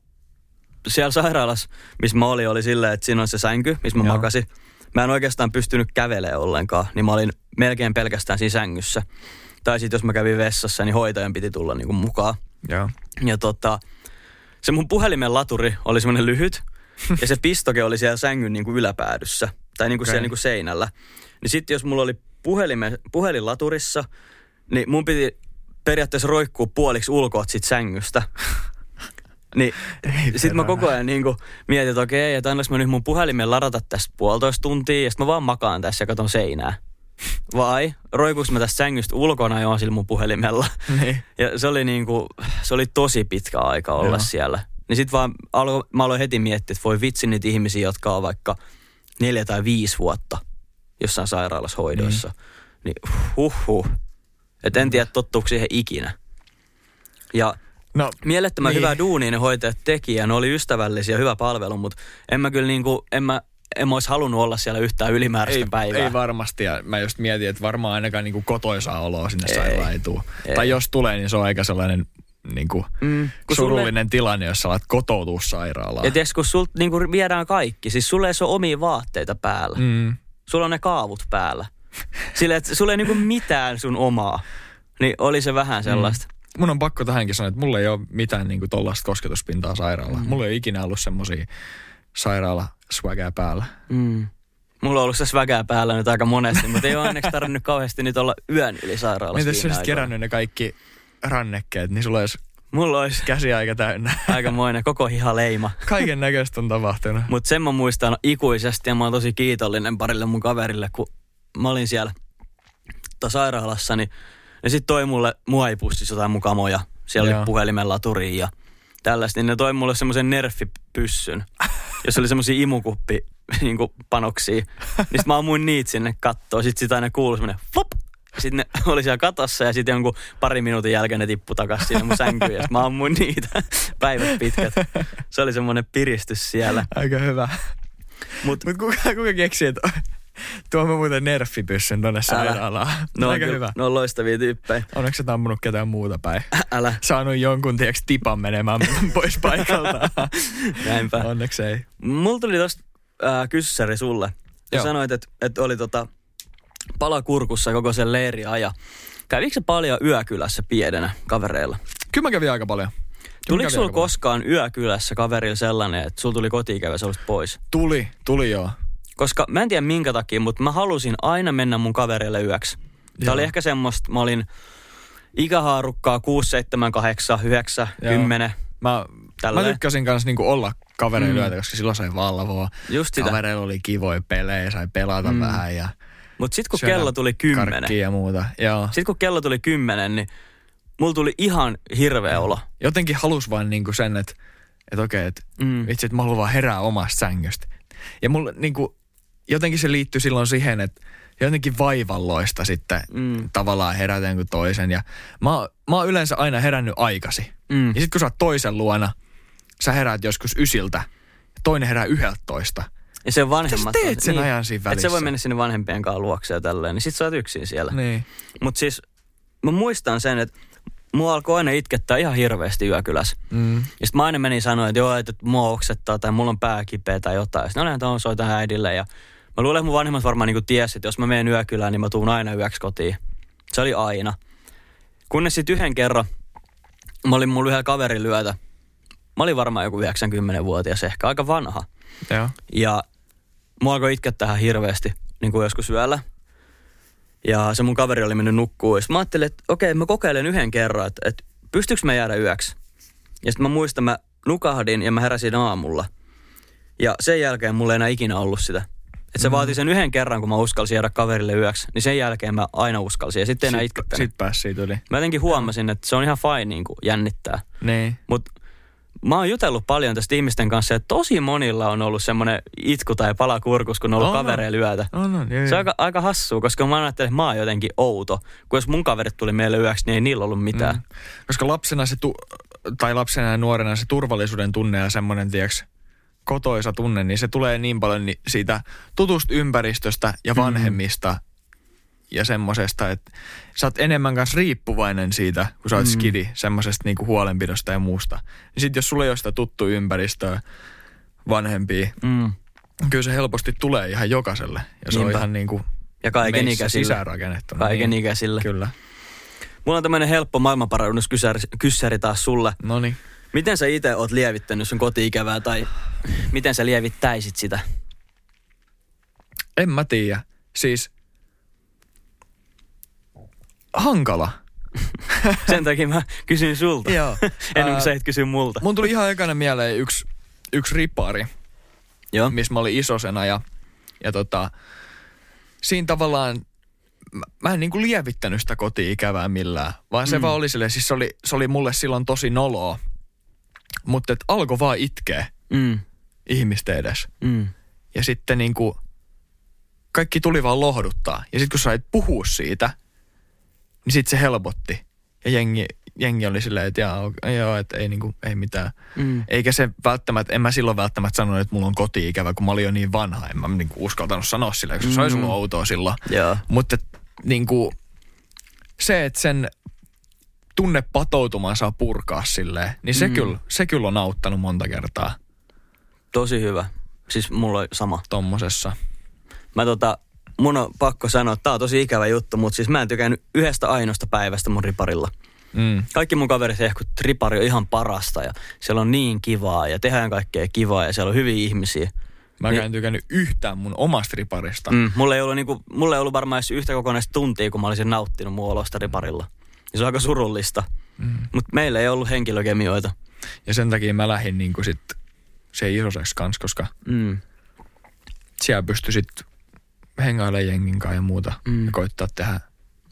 siellä sairaalassa, missä mä olin, oli silleen, että siinä on se sänky, missä mä
Joo.
makasin. Mä en oikeastaan pystynyt kävelemään ollenkaan, niin mä olin melkein pelkästään siinä sängyssä. Tai sitten jos mä kävin vessassa, niin hoitajan piti tulla niinku mukaan.
Joo.
Ja tota, se mun puhelimen laturi oli semmoinen lyhyt, ja se pistoke oli siellä sängyn niinku yläpäädyssä, tai niinku
Okei.
siellä niinku seinällä. Niin sitten jos mulla oli puhelime, puhelin laturissa, niin mun piti periaatteessa roikkuu puoliksi ulkoa sit sängystä. Niin sitten mä koko ajan niinku mietin, että okei, että annaks mä nyt mun puhelimen ladata tästä puolitoista tuntia, ja sitten mä vaan makaan tässä ja katon seinää. Vai roikuks mä tästä sängystä ulkona jo sillä mun puhelimella?
Niin.
Ja se oli niinku, se oli tosi pitkä aika olla
Joo.
siellä. Niin sit vaan alo, mä aloin heti miettiä, että voi vitsi niitä ihmisiä, jotka on vaikka neljä tai viisi vuotta jossain sairaalassa hoidoissa. Niin, niin huhhuh. Et en tiedä, tottuuko siihen ikinä. Ja
No,
mielettömän
Niin.
hyvää duunia ne hoitajat teki ja ne oli ystävällisiä, hyvä palvelu, mutta en mä kyllä niinku, en mä, en mä olisi halunnut olla siellä yhtään ylimääräistä
ei,
päivää.
ei varmasti. Ja mä just mietin, että varmaan ainakaan niin kuin kotoisaa oloa sinne
Ei.
sairaalaan ei. Tai jos tulee, niin se on aika sellainen niin kuin
Mm,
surullinen tilanne, jos sä alat kotoutua sairaalaan.
Ja tiedätkö, kun sulta niinku viedään kaikki, siis sulle ei ole omia vaatteita päällä.
mm.
Sulla on ne kaavut päällä. Sillä, että sulla ei niinku mitään sun omaa. Niin oli se vähän sellaista.
Mun on pakko tähänkin sanoa, että mulla ei ole mitään niin kuin tollaista kosketuspintaa sairaalaa. Mm. Mulla ei ole ikinä ollut semmosia sairaala swagää päällä.
Mm. Mulla on ollut se sväkää päällä nyt aika monesti, mutta ei ole onneksi tarvinnut kauheasti nyt olla yön yli sairaalassa
Miten sä olisit kerännyt ne kaikki rannekkeet, niin sulla olisi
Mulla olisi
käsi aika täynnä.
aikamoinen koko hihaleima.
Kaiken näköistä on tapahtunut.
Mutta sen mä muistan ikuisesti ja mä oon tosi kiitollinen parille mun kaverille, kun mä olin siellä tota sairaalassa, niin ne sit toi mulle muovipussissa jotain mukamoja. Siellä
Joo.
oli puhelimen laturiin ja tällaista, niin ne toi mulle semmoisen nerfipyssyn, jossa oli semmoisia imukuppi niin panoksia. Niin mä ammuin niitä sinne kattoon. Sitten sitä aina kuului semmoinen flop. Sitten ne oli siellä katossa ja sitten jonkun pari minuutin jälkeen ne tippu takaisin sinne mun sänkyyn. Ja mä ammuin niitä päivät pitkät. Se oli semmoinen piristys siellä.
Aika hyvä.
Mut,
Mutta kuka, kuka keksi, että tuomme muuten nerffipyssyn tonne sairaalaan?
no,
Aika hyvä.
Ne on loistavia tyyppejä.
Onneksi sä tammunut ketään muuta päin.
Älä,
Saanut jonkun, tiedätkö, tipan menemään pois paikalta.
näinpä.
Onneksi ei.
Mulla tuli tosta äh, kyssäri sulle. Ja
Joo.
sanoit, että, että oli tota palakurkussa koko sen leiri aja. Kävikö se paljon yökylässä pienenä kavereilla?
Kyllä mä kävin aika paljon. Mä
Tuliko sulla koskaan yökylässä kaverilla sellainen, että sulla tuli kotiikävä, sä pois?
Tuli, tuli joo.
Koska mä en tiedä minkä takia, mutta mä halusin aina mennä mun kaverille yöksi. Tämä
Joo.
oli ehkä semmoista, mä olin ikähaarukkaa 6, 7, 8, 9,
Joo.
10.
Mä, mä tykkäsin kanssa niinku olla kavereilla
Mm.
yötä, koska silloin sai valvoa.
Just sitä.
Kavereilla oli kivoja pelejä, sai pelata
Mm.
vähän ja
Mutta sitten kun kello tuli 10,
karkkia ja muuta. Joo.
sitten kun kello tuli 10, niin mulla tuli ihan hirveä olo.
Jotenkin halus vaan niinku sen, että et okei, että
Mm.
vitsi, että mä haluan vaan herää omasta sängystä. Ja mulla niinku, jotenkin se liittyy silloin siihen, että jotenkin vaivalloista sitten
Mm.
tavallaan herätä jonkun toisen. Ja mä, mä oon yleensä aina herännyt aikasi.
Mm.
Ja sitten kun sä oot toisen luona, sä heräät joskus ysiltä, ja toinen herää yhdeltoista.
Ja sen vanhemmat...
Mitä sä teet sen ajan siinä välissä?
se voi mennä sinne vanhempien kanssa luokse ja tälleen, niin sit sä oot yksin siellä.
Niin.
Mutta siis mä muistan sen, että mua alkoi aina itkettää ihan hirveästi yökylässä.
Mm.
Ja sit mä aina menin sanoa, että joo, että mua oksettaa tai mulla on pää kipeä tai jotain. Sitten no soitan äidille ja mä luulen, että mun vanhemmat varmaan niinku tiesi, että jos mä menen yökylään, niin mä tuun aina yöksi kotiin. Se oli aina. Kunnes sitten yhden kerran, mä olin mulla yhdellä kaverin lyötä. Mä olin varmaan joku 90-vuotias, ehkä aika vanha.
Joo.
Ja mua alkoi itkettää ihan hirveästi, niin kuin joskus yöllä. Ja se mun kaveri oli mennyt nukkuun. Ja mä ajattelin, että okei, mä kokeilen yhden kerran, että, että pystyykö mä jäädä yöksi. Ja sitten mä muistan, mä nukahdin ja mä heräsin aamulla. Ja sen jälkeen mulla ei enää ikinä ollut sitä. Että se mm. vaati sen yhden kerran, kun mä uskalsin jäädä kaverille yöksi, niin sen jälkeen mä aina uskalsin. Ja sitten enää
Sit,
itkettänyt.
sit pääsi siitä yli.
Mä jotenkin huomasin, että se on ihan fine niin kuin jännittää.
Niin.
Mutta mä oon jutellut paljon tästä ihmisten kanssa, että tosi monilla on ollut semmoinen itku tai pala kurkus, kun on ollut
on.
kavereilla yötä.
No, no, joo,
Se on aika, aika hassua, koska mä ajattelin, että mä oon jotenkin outo. Kun jos mun kaverit tuli meille yöksi, niin ei niillä ollut mitään.
Mm. Koska lapsena se, tu- tai lapsena ja nuorena se turvallisuuden tunne ja semmoinen, tieks, kotoisa tunne, niin se tulee niin paljon siitä tutusta ympäristöstä ja
Mm.
vanhemmista ja semmosesta, että sä oot enemmän kanssa riippuvainen siitä, kun sä oot
Mm.
skidi, semmosesta niinku huolenpidosta ja muusta. Niin sit jos sulla ei ole sitä tuttua ympäristöä, vanhempia,
Mm.
kyllä se helposti tulee ihan jokaiselle. Ja se
Niinpä.
on ihan niinku
Ja kaiken ikäisille.
sisäänrakennettuna.
Kaiken
niin.
ikäisille.
Kyllä.
Mulla on tämmöinen helppo maailmanparannuskysäri taas sulle.
No niin.
Miten sä itse oot lievittänyt sun koti-ikävää tai miten sä lievittäisit sitä?
En mä tiedä. Siis hankala.
Sen takia mä kysyn sulta.
Joo.
Ennen
Ää,
kuin sä et kysy multa.
Mun tuli ihan ekana mieleen yksi, yksi ripari,
Joo.
missä mä olin isosena ja, ja tota, siinä tavallaan mä, mä en niinku lievittänyt sitä koti-ikävää millään, vaan se
Mm.
vaan oli silleen, siis se oli, se oli mulle silloin tosi noloa, mutta et alkoi vaan itkeä
Mm.
ihmisten edes.
Mm.
Ja sitten niinku kaikki tuli vaan lohduttaa. Ja sitten kun sait puhua siitä, niin sitten se helpotti. Ja jengi, jengi oli silleen, että jaa, joo, että ei, niinku, ei mitään.
Mm.
Eikä se välttämättä, en mä silloin välttämättä sanonut, että mulla on koti-ikävä, kun mä olin jo niin vanha. En mä niinku uskaltanut sanoa sillä, koska se olisi
Mm.
ollut outoa silloin.
Joo.
Mutta niinku, se, että sen tunnepatoutuman saa purkaa silleen, niin se,
Mm.
kyllä, se kyllä on auttanut monta kertaa
Tosi hyvä. Siis mulla on sama.
tommosessa.
Mä tota, mun on pakko sanoa, että tää on tosi ikävä juttu, mutta siis mä en tykännyt yhdestä ainoasta päivästä mun riparilla.
Mm.
Kaikki mun kaverit että ripari on ihan parasta ja siellä on niin kivaa ja tehdään kaikkea kivaa ja siellä on hyviä ihmisiä.
Mä
Niin-
en tykännyt yhtään mun omasta riparista. Mm.
Mm, mulla, ei ollut niinku, mulla ei ollut varmaan edes yhtä kokonaista tuntia, kun mä olisin nauttinut mun olosta riparilla. Ja se on aika surullista.
Mm.
Mutta meillä ei ollut henkilökemioita.
Ja sen takia mä lähdin niinku sit se isoseksi kans, koska
Mm.
siellä pystyi sit hengailemaan jengin kanssa ja muuta.
Mm.
Mm. Ja koittaa tehdä.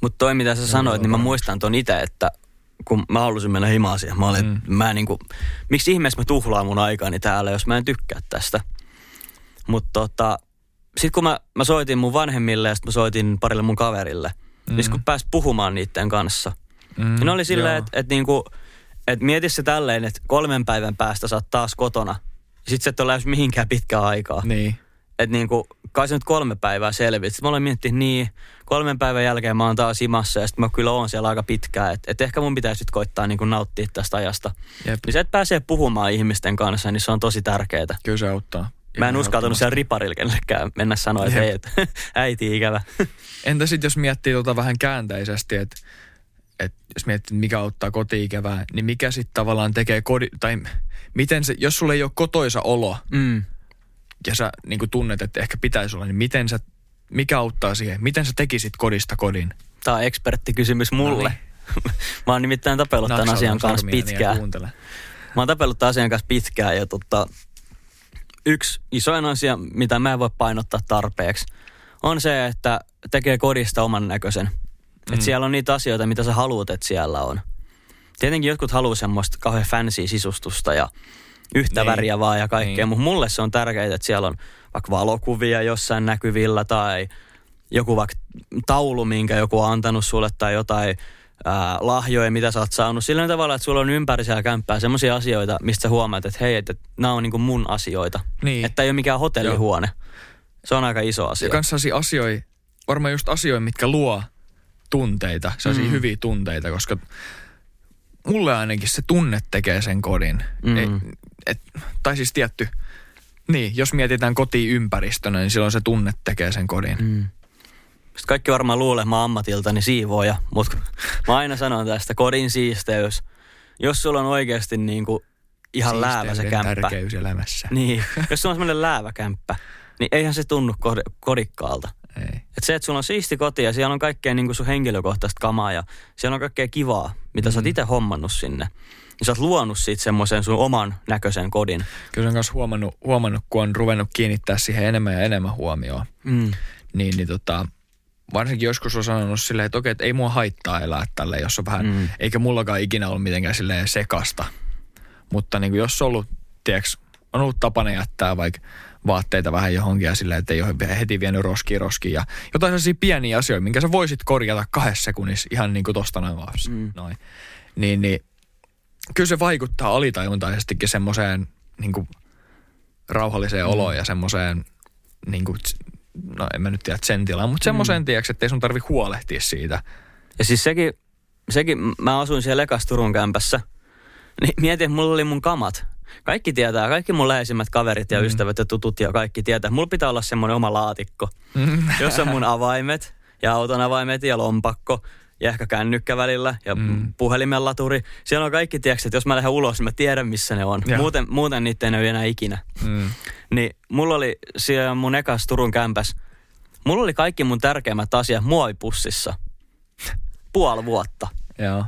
Mutta toi mitä sä sanoit, niin mä muistan ton itse, että kun mä halusin mennä himaaseen, mä olin, mm.
Mm.
mä niinku, miksi ihmeessä mä tuhlaan mun aikaani täällä, jos mä en tykkää tästä. Mutta tota, sit kun mä, mä soitin mun vanhemmille ja sit mä soitin parille mun kaverille, mm. niin kun pääs puhumaan niiden kanssa,
Mm,
ne oli silleen, että et niinku, et mieti se tälleen, että kolmen päivän päästä sä oot taas kotona. Ja sit sä et ole lähes mihinkään pitkää aikaa.
Niin.
Että niinku, kai se nyt kolme päivää selvit. Sitten mä olen miettinyt, niin, kolmen päivän jälkeen mä oon taas imassa ja sitten mä kyllä oon siellä aika pitkään. Että et ehkä mun pitäisi nyt koittaa niinku nauttia tästä ajasta.
Jep.
Niin se, että pääsee puhumaan ihmisten kanssa, niin se on tosi tärkeää.
Kyllä se auttaa.
Mä en uskaltanut siellä riparilla kenellekään mennä sanoa, että hei, että äiti ikävä.
Entä sitten jos miettii tota vähän käänteisesti, että et jos miettii, mikä auttaa koti-ikävää, niin mikä sitten tavallaan tekee kodi, tai miten se, jos sulla ei ole kotoisa olo,
mm.
ja sä niin kuin tunnet, että ehkä pitäisi olla, niin miten sä, mikä auttaa siihen? Miten sä tekisit kodista kodin?
Tämä on eksperttikysymys mulle.
No
Mä oon nimittäin tapellut tämän asian kanssa
ja
pitkään.
kuuntele.
Mä oon tapellut tämän asian kanssa pitkään ja tota, yksi isoin asia, mitä mä en voi painottaa tarpeeksi, on se, että tekee kodista oman näköisen. Mm. Että siellä on niitä asioita, mitä sä haluat, että siellä on. Tietenkin jotkut haluaa semmoista kauhean fancy sisustusta ja yhtä
Niin.
väriä vaan ja kaikkea,
Niin.
mutta mulle se on tärkeää, että siellä on vaikka valokuvia jossain näkyvillä tai joku vaikka taulu, minkä joku on antanut sulle tai jotain ää, lahjoja, mitä sä oot saanut. Sillä tavalla, että sulla on ympäri siellä kämppää sellaisia asioita, mistä sä huomaat, että hei, että nämä on niinku mun asioita.
Niin.
Että ei ole mikään hotellihuone. Se on aika iso asia.
Ja kans sellaisia asioita, varmaan just asioita, mitkä luo tunteita, sellaisia
Mm.
hyviä tunteita, koska mulle ainakin se tunne tekee sen kodin.
Mm.
Ei, et, tai siis tietty, niin, jos mietitään kotiympäristönä, niin silloin se tunne tekee sen kodin.
Mm. Sitten kaikki varmaan luulee, että mä ammatiltani siivooja, mutta mä aina sanon tästä, kodin siisteys. Jos sulla on oikeasti niinku ihan läävä se
Siisteyden
kämppä.
tärkeys elämässä.
Niin, jos sulla on semmoinen läävä kämppä, niin eihän se tunnu kod- kodikkaalta.
Ei.
Et se, että sulla on siisti koti ja siellä on kaikkea niin sun henkilökohtaista kamaa ja siellä on kaikkea kivaa, mitä mm. sä oot itse hommannut sinne. Niin sä oot luonut siitä semmoisen sun oman näköisen kodin.
Kyllä se on myös huomannut, huomannut, kun on ruvennut kiinnittää siihen enemmän ja enemmän huomioon.
Mm.
Niin, niin tota, varsinkin joskus on sanonut silleen, että okei, että ei mua haittaa elää tälle, jos on vähän,
Mm.
mm. eikä mullakaan ikinä ollut mitenkään silleen sekasta. Mutta niin kuin jos on ollut, tiedätkö, on ollut tapana jättää vaikka vaatteita vähän johonkin ja silleen, että ei ole heti vienyt roskiin roskiin ja jotain sellaisia pieniä asioita, minkä sä voisit korjata kahdessa sekunnissa ihan niin kuin tosta noin vaan.
Mm.
Noin. Niin, niin kyllä se vaikuttaa alitajuntaisestikin semmoiseen niin kuin rauhalliseen mm. oloon ja semmoiseen, niin kuin, no en mä nyt tiedä sentilaan, mutta semmoiseen, mm. tiedätkö, että ei sun tarvi huolehtia siitä.
Ja siis sekin, sekin, mä asuin siellä ekas Turun kämpässä, niin mietin, että mulla oli mun kamat. Kaikki tietää, kaikki mun läheisimmät kaverit ja mm. ystävät ja tutut ja kaikki tietää, mulla pitää olla semmoinen oma laatikko,
Mm.
jossa on mun avaimet ja auton avaimet ja lompakko ja ehkä kännykkä välillä ja mm. Puhelimen laturi. Siellä on kaikki, tiedätkö, että jos mä lähden ulos, niin mä tiedän, missä ne on.
Joo.
Muuten, muuten niitä ei näy enää ikinä.
Mm.
Niin mulla oli siellä mun ekas Turun kämpäs, mulla oli kaikki mun tärkeimmät asiat muovipussissa. Puoli vuotta.
Joo,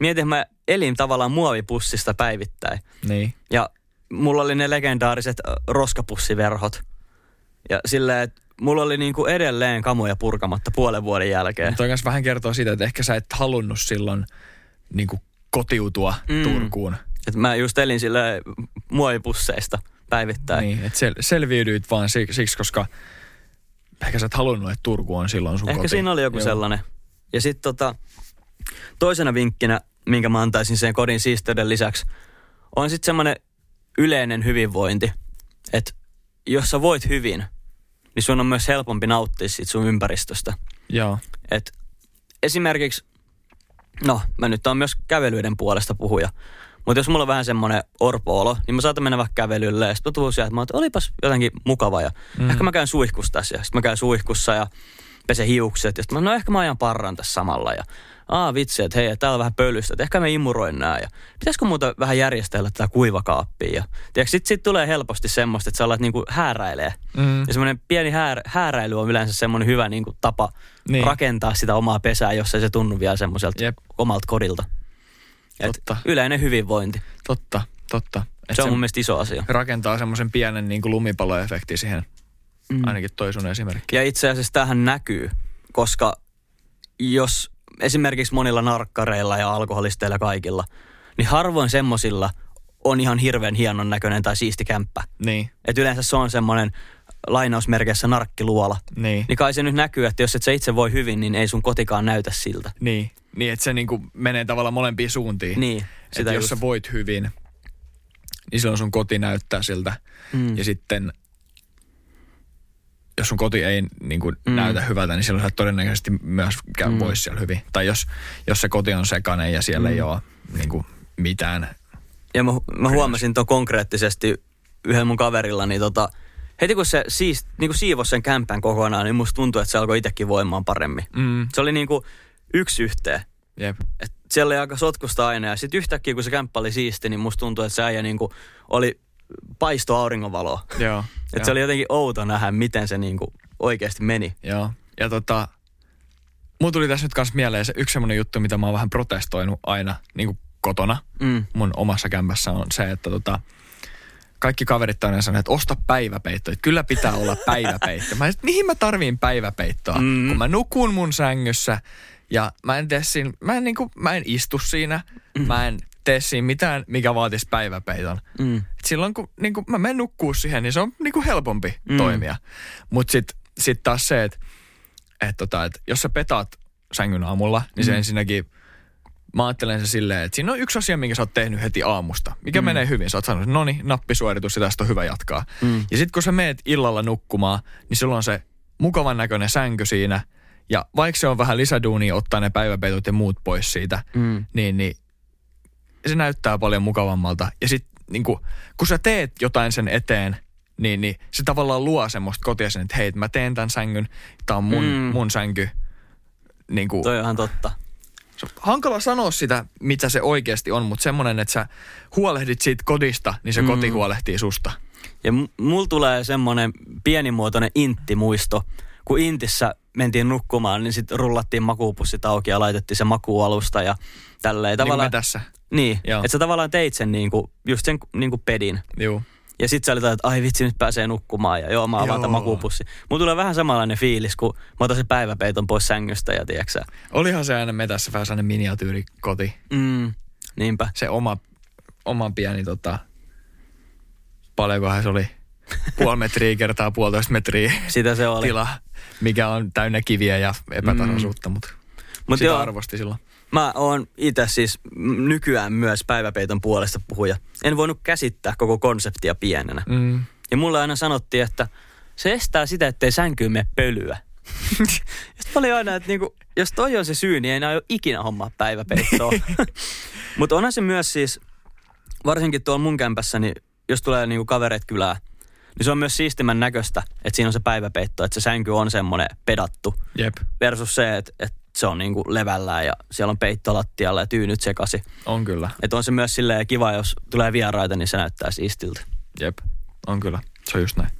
Mietin, mä elin tavallaan muovipussista päivittäin.
niin.
Ja mulla oli ne legendaariset roskapussiverhot. Ja silleen, että mulla oli niinku edelleen kamuja purkamatta puolen vuoden jälkeen.
Toi kanssa vähän kertoo siitä, että ehkä sä et halunnut silloin niin kuin kotiutua
Mm.
Turkuun.
Et mä just elin sille muovipusseista päivittäin.
Niin, että sel- selviydyit vaan siksi, siksi, koska ehkä sä et halunnut, että Turku on silloin sun
Ehkä
koti.
siinä oli joku
Joo.
sellainen. Ja sitten tota, toisena vinkkinä, minkä mä antaisin sen kodin siisteyden lisäksi, on sitten semmoinen yleinen hyvinvointi. Että jos sä voit hyvin, niin sun on myös helpompi nauttia siitä sun ympäristöstä.
Joo.
Et esimerkiksi, no mä nyt on myös kävelyiden puolesta puhuja, mutta jos mulla on vähän semmoinen orpoolo, niin mä saatan mennä vaikka kävelylle ja sitten mä tuun sieltä, että mä oon, että olipas jotenkin mukava ja mm. ehkä mä käyn suihkussa tässä ja sitten mä käyn suihkussa ja pesen hiukset ja sitten mä no ehkä mä ajan parran tässä samalla ja aa vitsi, että hei, täällä on vähän pölystä, että ehkä mä imuroin nää ja pitäisikö muuta vähän järjestellä tätä kuivakaappia ja tiedätkö, sit, sit tulee helposti semmoista, että sä alat niinku hääräilee
Mm.
ja semmoinen pieni häär, hääräily on yleensä semmoinen hyvä niin kuin tapa niin. Rakentaa sitä omaa pesää, jos ei se tunnu vielä semmoiselta
Jep.
omalta kodilta. Et
Totta.
yleinen hyvinvointi.
Totta, totta. Et
se on mun mielestä iso asia.
rakentaa semmoisen pienen niin kuin lumipalloefekti siihen.
Mm.
Ainakin toi sun esimerkki.
Ja itse asiassa tähän näkyy, koska jos esimerkiksi monilla narkkareilla ja alkoholisteilla kaikilla, niin harvoin semmosilla on ihan hirveän hienon näköinen tai siisti kämppä.
Niin,
Et yleensä se on semmoinen lainausmerkeissä narkkiluola.
niin.
Niin kai se nyt näkyy, että jos et sä itse voi hyvin, niin ei sun kotikaan näytä siltä.
Niin, niin että se niinku menee tavallaan molempiin suuntiin.
Niin,
Että
sitä
jos
just.
sä voit hyvin, niin silloin sun koti näyttää siltä.
Mm.
Ja sitten, jos sun koti ei niin kuin
Mm.
näytä hyvältä, niin silloin sä todennäköisesti myös käy
Mm.
vois siellä hyvin. Tai jos, jos se koti on sekainen ja siellä
Mm.
ei ole niin kuin mitään.
Ja mä, mä huomasin tuon konkreettisesti yhden mun kaverilla, niin tota, heti kun se siis, niin kuin siivosi sen kämpän kokonaan, niin musta tuntui, että se alkoi itsekin voimaan paremmin.
Mm.
Se oli niin kuin yksi yhteen.
Jep.
Et siellä oli aika sotkusta aina ja sitten yhtäkkiä kun se kämppä oli siisti, niin musta tuntui, että se äijä niin kuin oli paisto auringonvaloa.
Joo.
Että se oli jotenkin outo nähdä, miten se niinku oikeasti meni.
Joo. Ja tota, mun tuli tässä nyt kanssa mieleen se yksi semmoinen juttu, mitä mä oon vähän protestoinut aina niin kuin kotona
Mm.
mun omassa kämpässä on se, että tota, kaikki kaverit aina sanoo, että osta päiväpeitto. Että kyllä pitää olla päiväpeitto. Mä että mihin mä tarviin päiväpeittoa,
Mm.
kun mä nukun mun sängyssä ja mä en tee siinä, mä en, niinku, mä en istu siinä, mä en tee siinä mitään, mikä vaatisi päiväpeiton.
Mm.
Et silloin kun niinku, mä menen nukkuu siihen, niin se on niinku helpompi
Mm.
toimia. Mutta sitten sit taas se, että et tota, et jos sä petaat sängyn aamulla, niin se
Mm.
ensinnäkin, mä ajattelen se silleen, että siinä on yksi asia, minkä sä oot tehnyt heti aamusta, mikä
Mm.
mm. menee hyvin. Sä oot sanonut, no niin, nappisuoritus ja tästä on hyvä jatkaa.
Mm.
Ja sitten kun sä meet illalla nukkumaan, niin silloin on se mukavan näköinen sänky siinä. Ja vaikka se on vähän lisäduunia ottaa ne päiväpeitot ja muut pois siitä,
Mm.
niin, niin se näyttää paljon mukavammalta. Ja sitten niin kun sä teet jotain sen eteen, niin, niin se tavallaan luo semmoista kotia sen, että hei, mä teen tämän sängyn, tää on mun,
Mm.
mun sänky. Niin kuin,
Toi on ihan totta.
se on hankala sanoa sitä, mitä se oikeasti on, mutta semmoinen, että sä huolehdit siitä kodista, niin se
Mm.
koti huolehtii susta.
Ja m- mulla tulee semmoinen pienimuotoinen intti-muisto. Kun Intissä mentiin nukkumaan, niin sitten rullattiin makuupussit auki ja laitettiin se makuualusta ja tälleen.
Niin
Tavallaan,
me tässä.
Niin,
Joo.
että sä tavallaan teit sen niinku, just sen niinku pedin.
Juu.
Ja sit sä olit, että ai vitsi, nyt pääsee nukkumaan ja joo, mä avaan tämän
Joo.
makuupussi. Mulla tulee vähän samanlainen fiilis, kun mä otan sen päiväpeiton pois sängystä ja tiedätkö
Olihan se aina me tässä vähän sellainen miniatyyrikoti.
mm, niinpä.
Se oma, oma pieni tota, paljonkohan se oli, puoli metriä kertaa puolitoista metriä
Sitä se oli.
tila, mikä on täynnä kiviä ja epätasaisuutta, mutta
Mut
sitä
joo.
arvosti silloin.
Mä oon itse siis nykyään myös päiväpeiton puolesta puhuja. En voinut käsittää koko konseptia pienenä.
Mm.
Ja mulle aina sanottiin, että se estää sitä, ettei sänkyyn mene pölyä. Sitten mä olin aina, että niinku, jos toi on se syy, niin ei enää ole ikinä hommaa päiväpeittoa. Mutta onhan se myös siis, varsinkin tuolla mun kämpässä, niin jos tulee niinku kavereet kylää, niin se on myös siistimän näköistä, että siinä on se päiväpeitto, että se sänky on semmoinen pedattu.
Jep,
Versus se, että, että se on niinku levällään ja siellä on peitto lattialla ja tyynyt sekasi.
on kyllä.
Että on se myös silleen kiva, jos tulee vieraita, niin se näyttää siistiltä.
Jep, on kyllä. Se on just näin.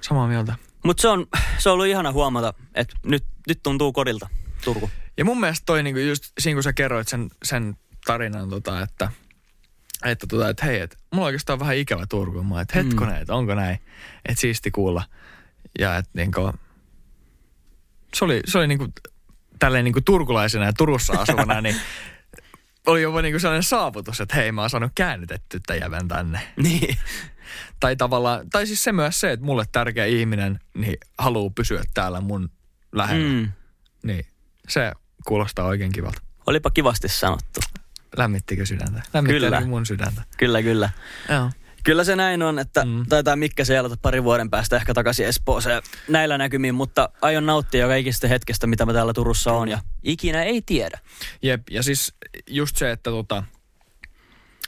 Samaa mieltä.
Mutta se on, se on ollut ihana huomata, että nyt, nyt tuntuu kodilta Turku.
Ja mun mielestä toi niinku just siinä, kun sä kerroit sen, sen tarinan, tota, että, että, tota, että hei, että mulla on oikeastaan vähän ikävä Turku. Mä että hetkonen, että onko näin. Että siisti kuulla. Ja että niinku, se oli, se oli niinku, tälleen niinku turkulaisena ja Turussa asuvana, niin oli jopa niinku sellainen saavutus, että hei, mä oon saanut käännytetty tämän jävän tänne.
Niin.
Tai tavallaan, tai siis se myös se, että mulle tärkeä ihminen niin haluaa pysyä täällä mun lähellä. Mm. Niin se kuulostaa oikein kivalta.
Olipa kivasti sanottu.
Lämmittikö sydäntä? Lämmitti
Kyllä.
mun sydäntä.
Kyllä, kyllä.
Joo.
Kyllä se näin on, että mm. Taitaa Mikke seilata pari vuoden päästä ehkä takaisin Espooseen näillä näkymin, mutta aion nauttia joka ikistä hetkestä, mitä mä täällä Turussa on ja ikinä ei tiedä.
Jep, ja siis just se, että tota,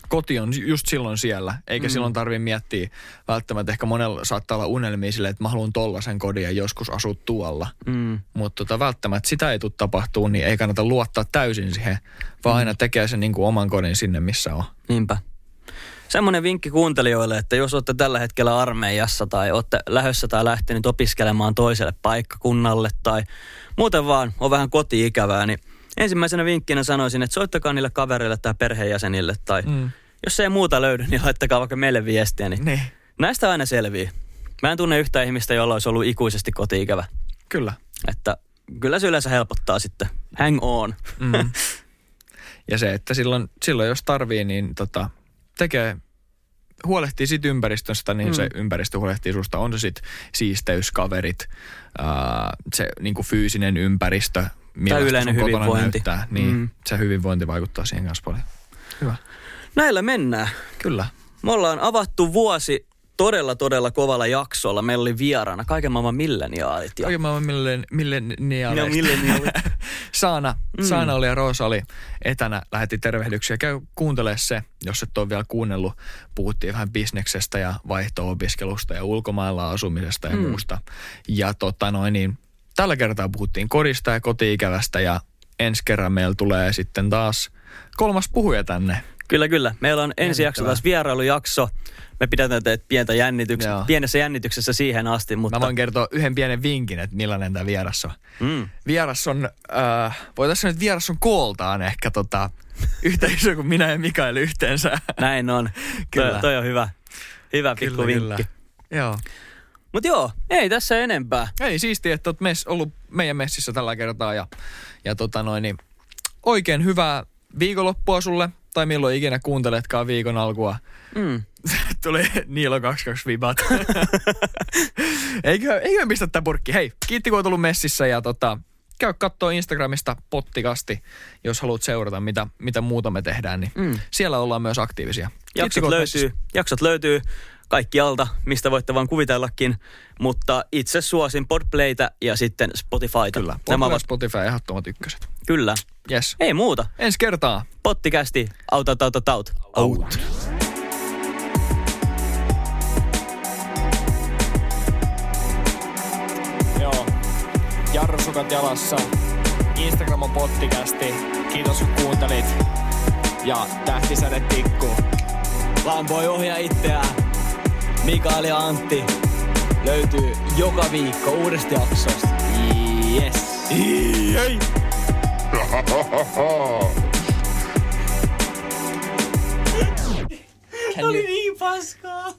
koti on just silloin siellä, eikä
Mm.
silloin tarvi miettiä välttämättä, ehkä monella saattaa olla unelmia sille, että mä haluan tollasen kodin ja joskus asua tuolla.
Mm.
Mutta tota, välttämättä sitä ei tule tapahtuu, niin ei kannata luottaa täysin siihen, vaan
Mm.
aina tekee sen niin kuin oman kodin sinne, missä on.
Niinpä. Semmoinen vinkki kuuntelijoille, että jos olette tällä hetkellä armeijassa tai olette lähdössä tai lähtenyt opiskelemaan toiselle paikkakunnalle tai muuten vaan on vähän koti-ikävää, niin ensimmäisenä vinkkinä sanoisin, että soittakaa niille kavereille tai perheenjäsenille tai
Mm.
jos ei muuta löydy, niin laittakaa vaikka meille viestiä, niin
Niin,
näistä aina selvii. Mä en tunne yhtään ihmistä, jolla olisi ollut ikuisesti koti-ikävä.
kyllä.
Että kyllä se yleensä helpottaa sitten. Hang on.
Mm. ja se, että silloin, silloin jos tarvii, niin tota, tekee, huolehtii siitä ympäristöstä, niin
Mm.
se ympäristö huolehtii susta. On se sitten siisteyskaverit, ää, se niinku fyysinen ympäristö, millaista
yleinen
sun kotona
hyvinvointi.
Näyttää. Niin,
mm.
se hyvinvointi vaikuttaa siihen kanssa paljon. Hyvä.
Näillä mennään.
Kyllä.
Me ollaan avattu vuosi todella, todella kovalla jaksolla. Meillä oli vieraana kaiken maailman milleniaalit. Ja...
Kaiken maailman millen, milleniaaleista.
Ja milleniaalit.
Saana,
Mm.
Saana oli ja Roosa oli etänä, lähetti tervehdyksiä. Käy kuuntele se, jos et ole vielä kuunnellut. Puhuttiin vähän bisneksestä ja vaihto-opiskelusta ja ulkomailla asumisesta ja
Mm.
muusta. Ja tota noin niin, tällä kertaa puhuttiin kodista ja kotiikävästä ja ensi kerran meillä tulee sitten taas kolmas puhuja tänne.
Kyllä, kyllä. Meillä on ensi jakso taas vierailujakso. Me pidetään teet pientä jännityks-
Joo.
pienessä jännityksessä siihen asti, mutta...
Mä voin kertoa yhden pienen vinkin, että millainen tämä vieras on.
Mm.
Vieras on, äh, voitaisiin nyt vieras on kooltaan ehkä tota, yhtä iso kuin minä ja Mikael yhteensä.
Näin on.
Kyllä.
Toi, toi on hyvä. Hyvä pikku vinkki.
Joo.
Mutta joo, ei tässä enempää.
Ei siistiä, että oot mes, ollut meidän messissä tällä kertaa ja, ja tota noin, niin oikein hyvää viikonloppua sulle, tai milloin ikinä kuunteletkaan viikon alkua.
Mm.
Tuli Niilo 22 vibat. eikö, eikö pistä tää purkki? Hei, kiitti kun oot ollut messissä ja tota, käy kattoo Instagramista pottikasti, jos haluat seurata, mitä, mitä muuta me tehdään, niin
Mm.
siellä ollaan myös aktiivisia. Kiitti,
Jaksot
kun oot
löytyy, jaksot löytyy kaikkialta, mistä voitte vaan kuvitellakin, mutta itse suosin Podplaytä ja sitten Spotifyta.
Kyllä,
Nämä
Nämä
ovat,
Spotify ehdottomat ykköset.
kyllä.
Yes.
Ei muuta.
Ensi kertaa.
Pottikästi, auta, auta, auta,
Out.
Joo. Jarrusukat jalassa. Instagram on pottikästi. Kiitos kun kuuntelit. Ja tähtisäde tikkuu.
Lampoi ohjaa itseään. Mikael ja Antti löytyy joka viikko uudesta jaksosta. Yes.
Ei.
Oli niin paskaa.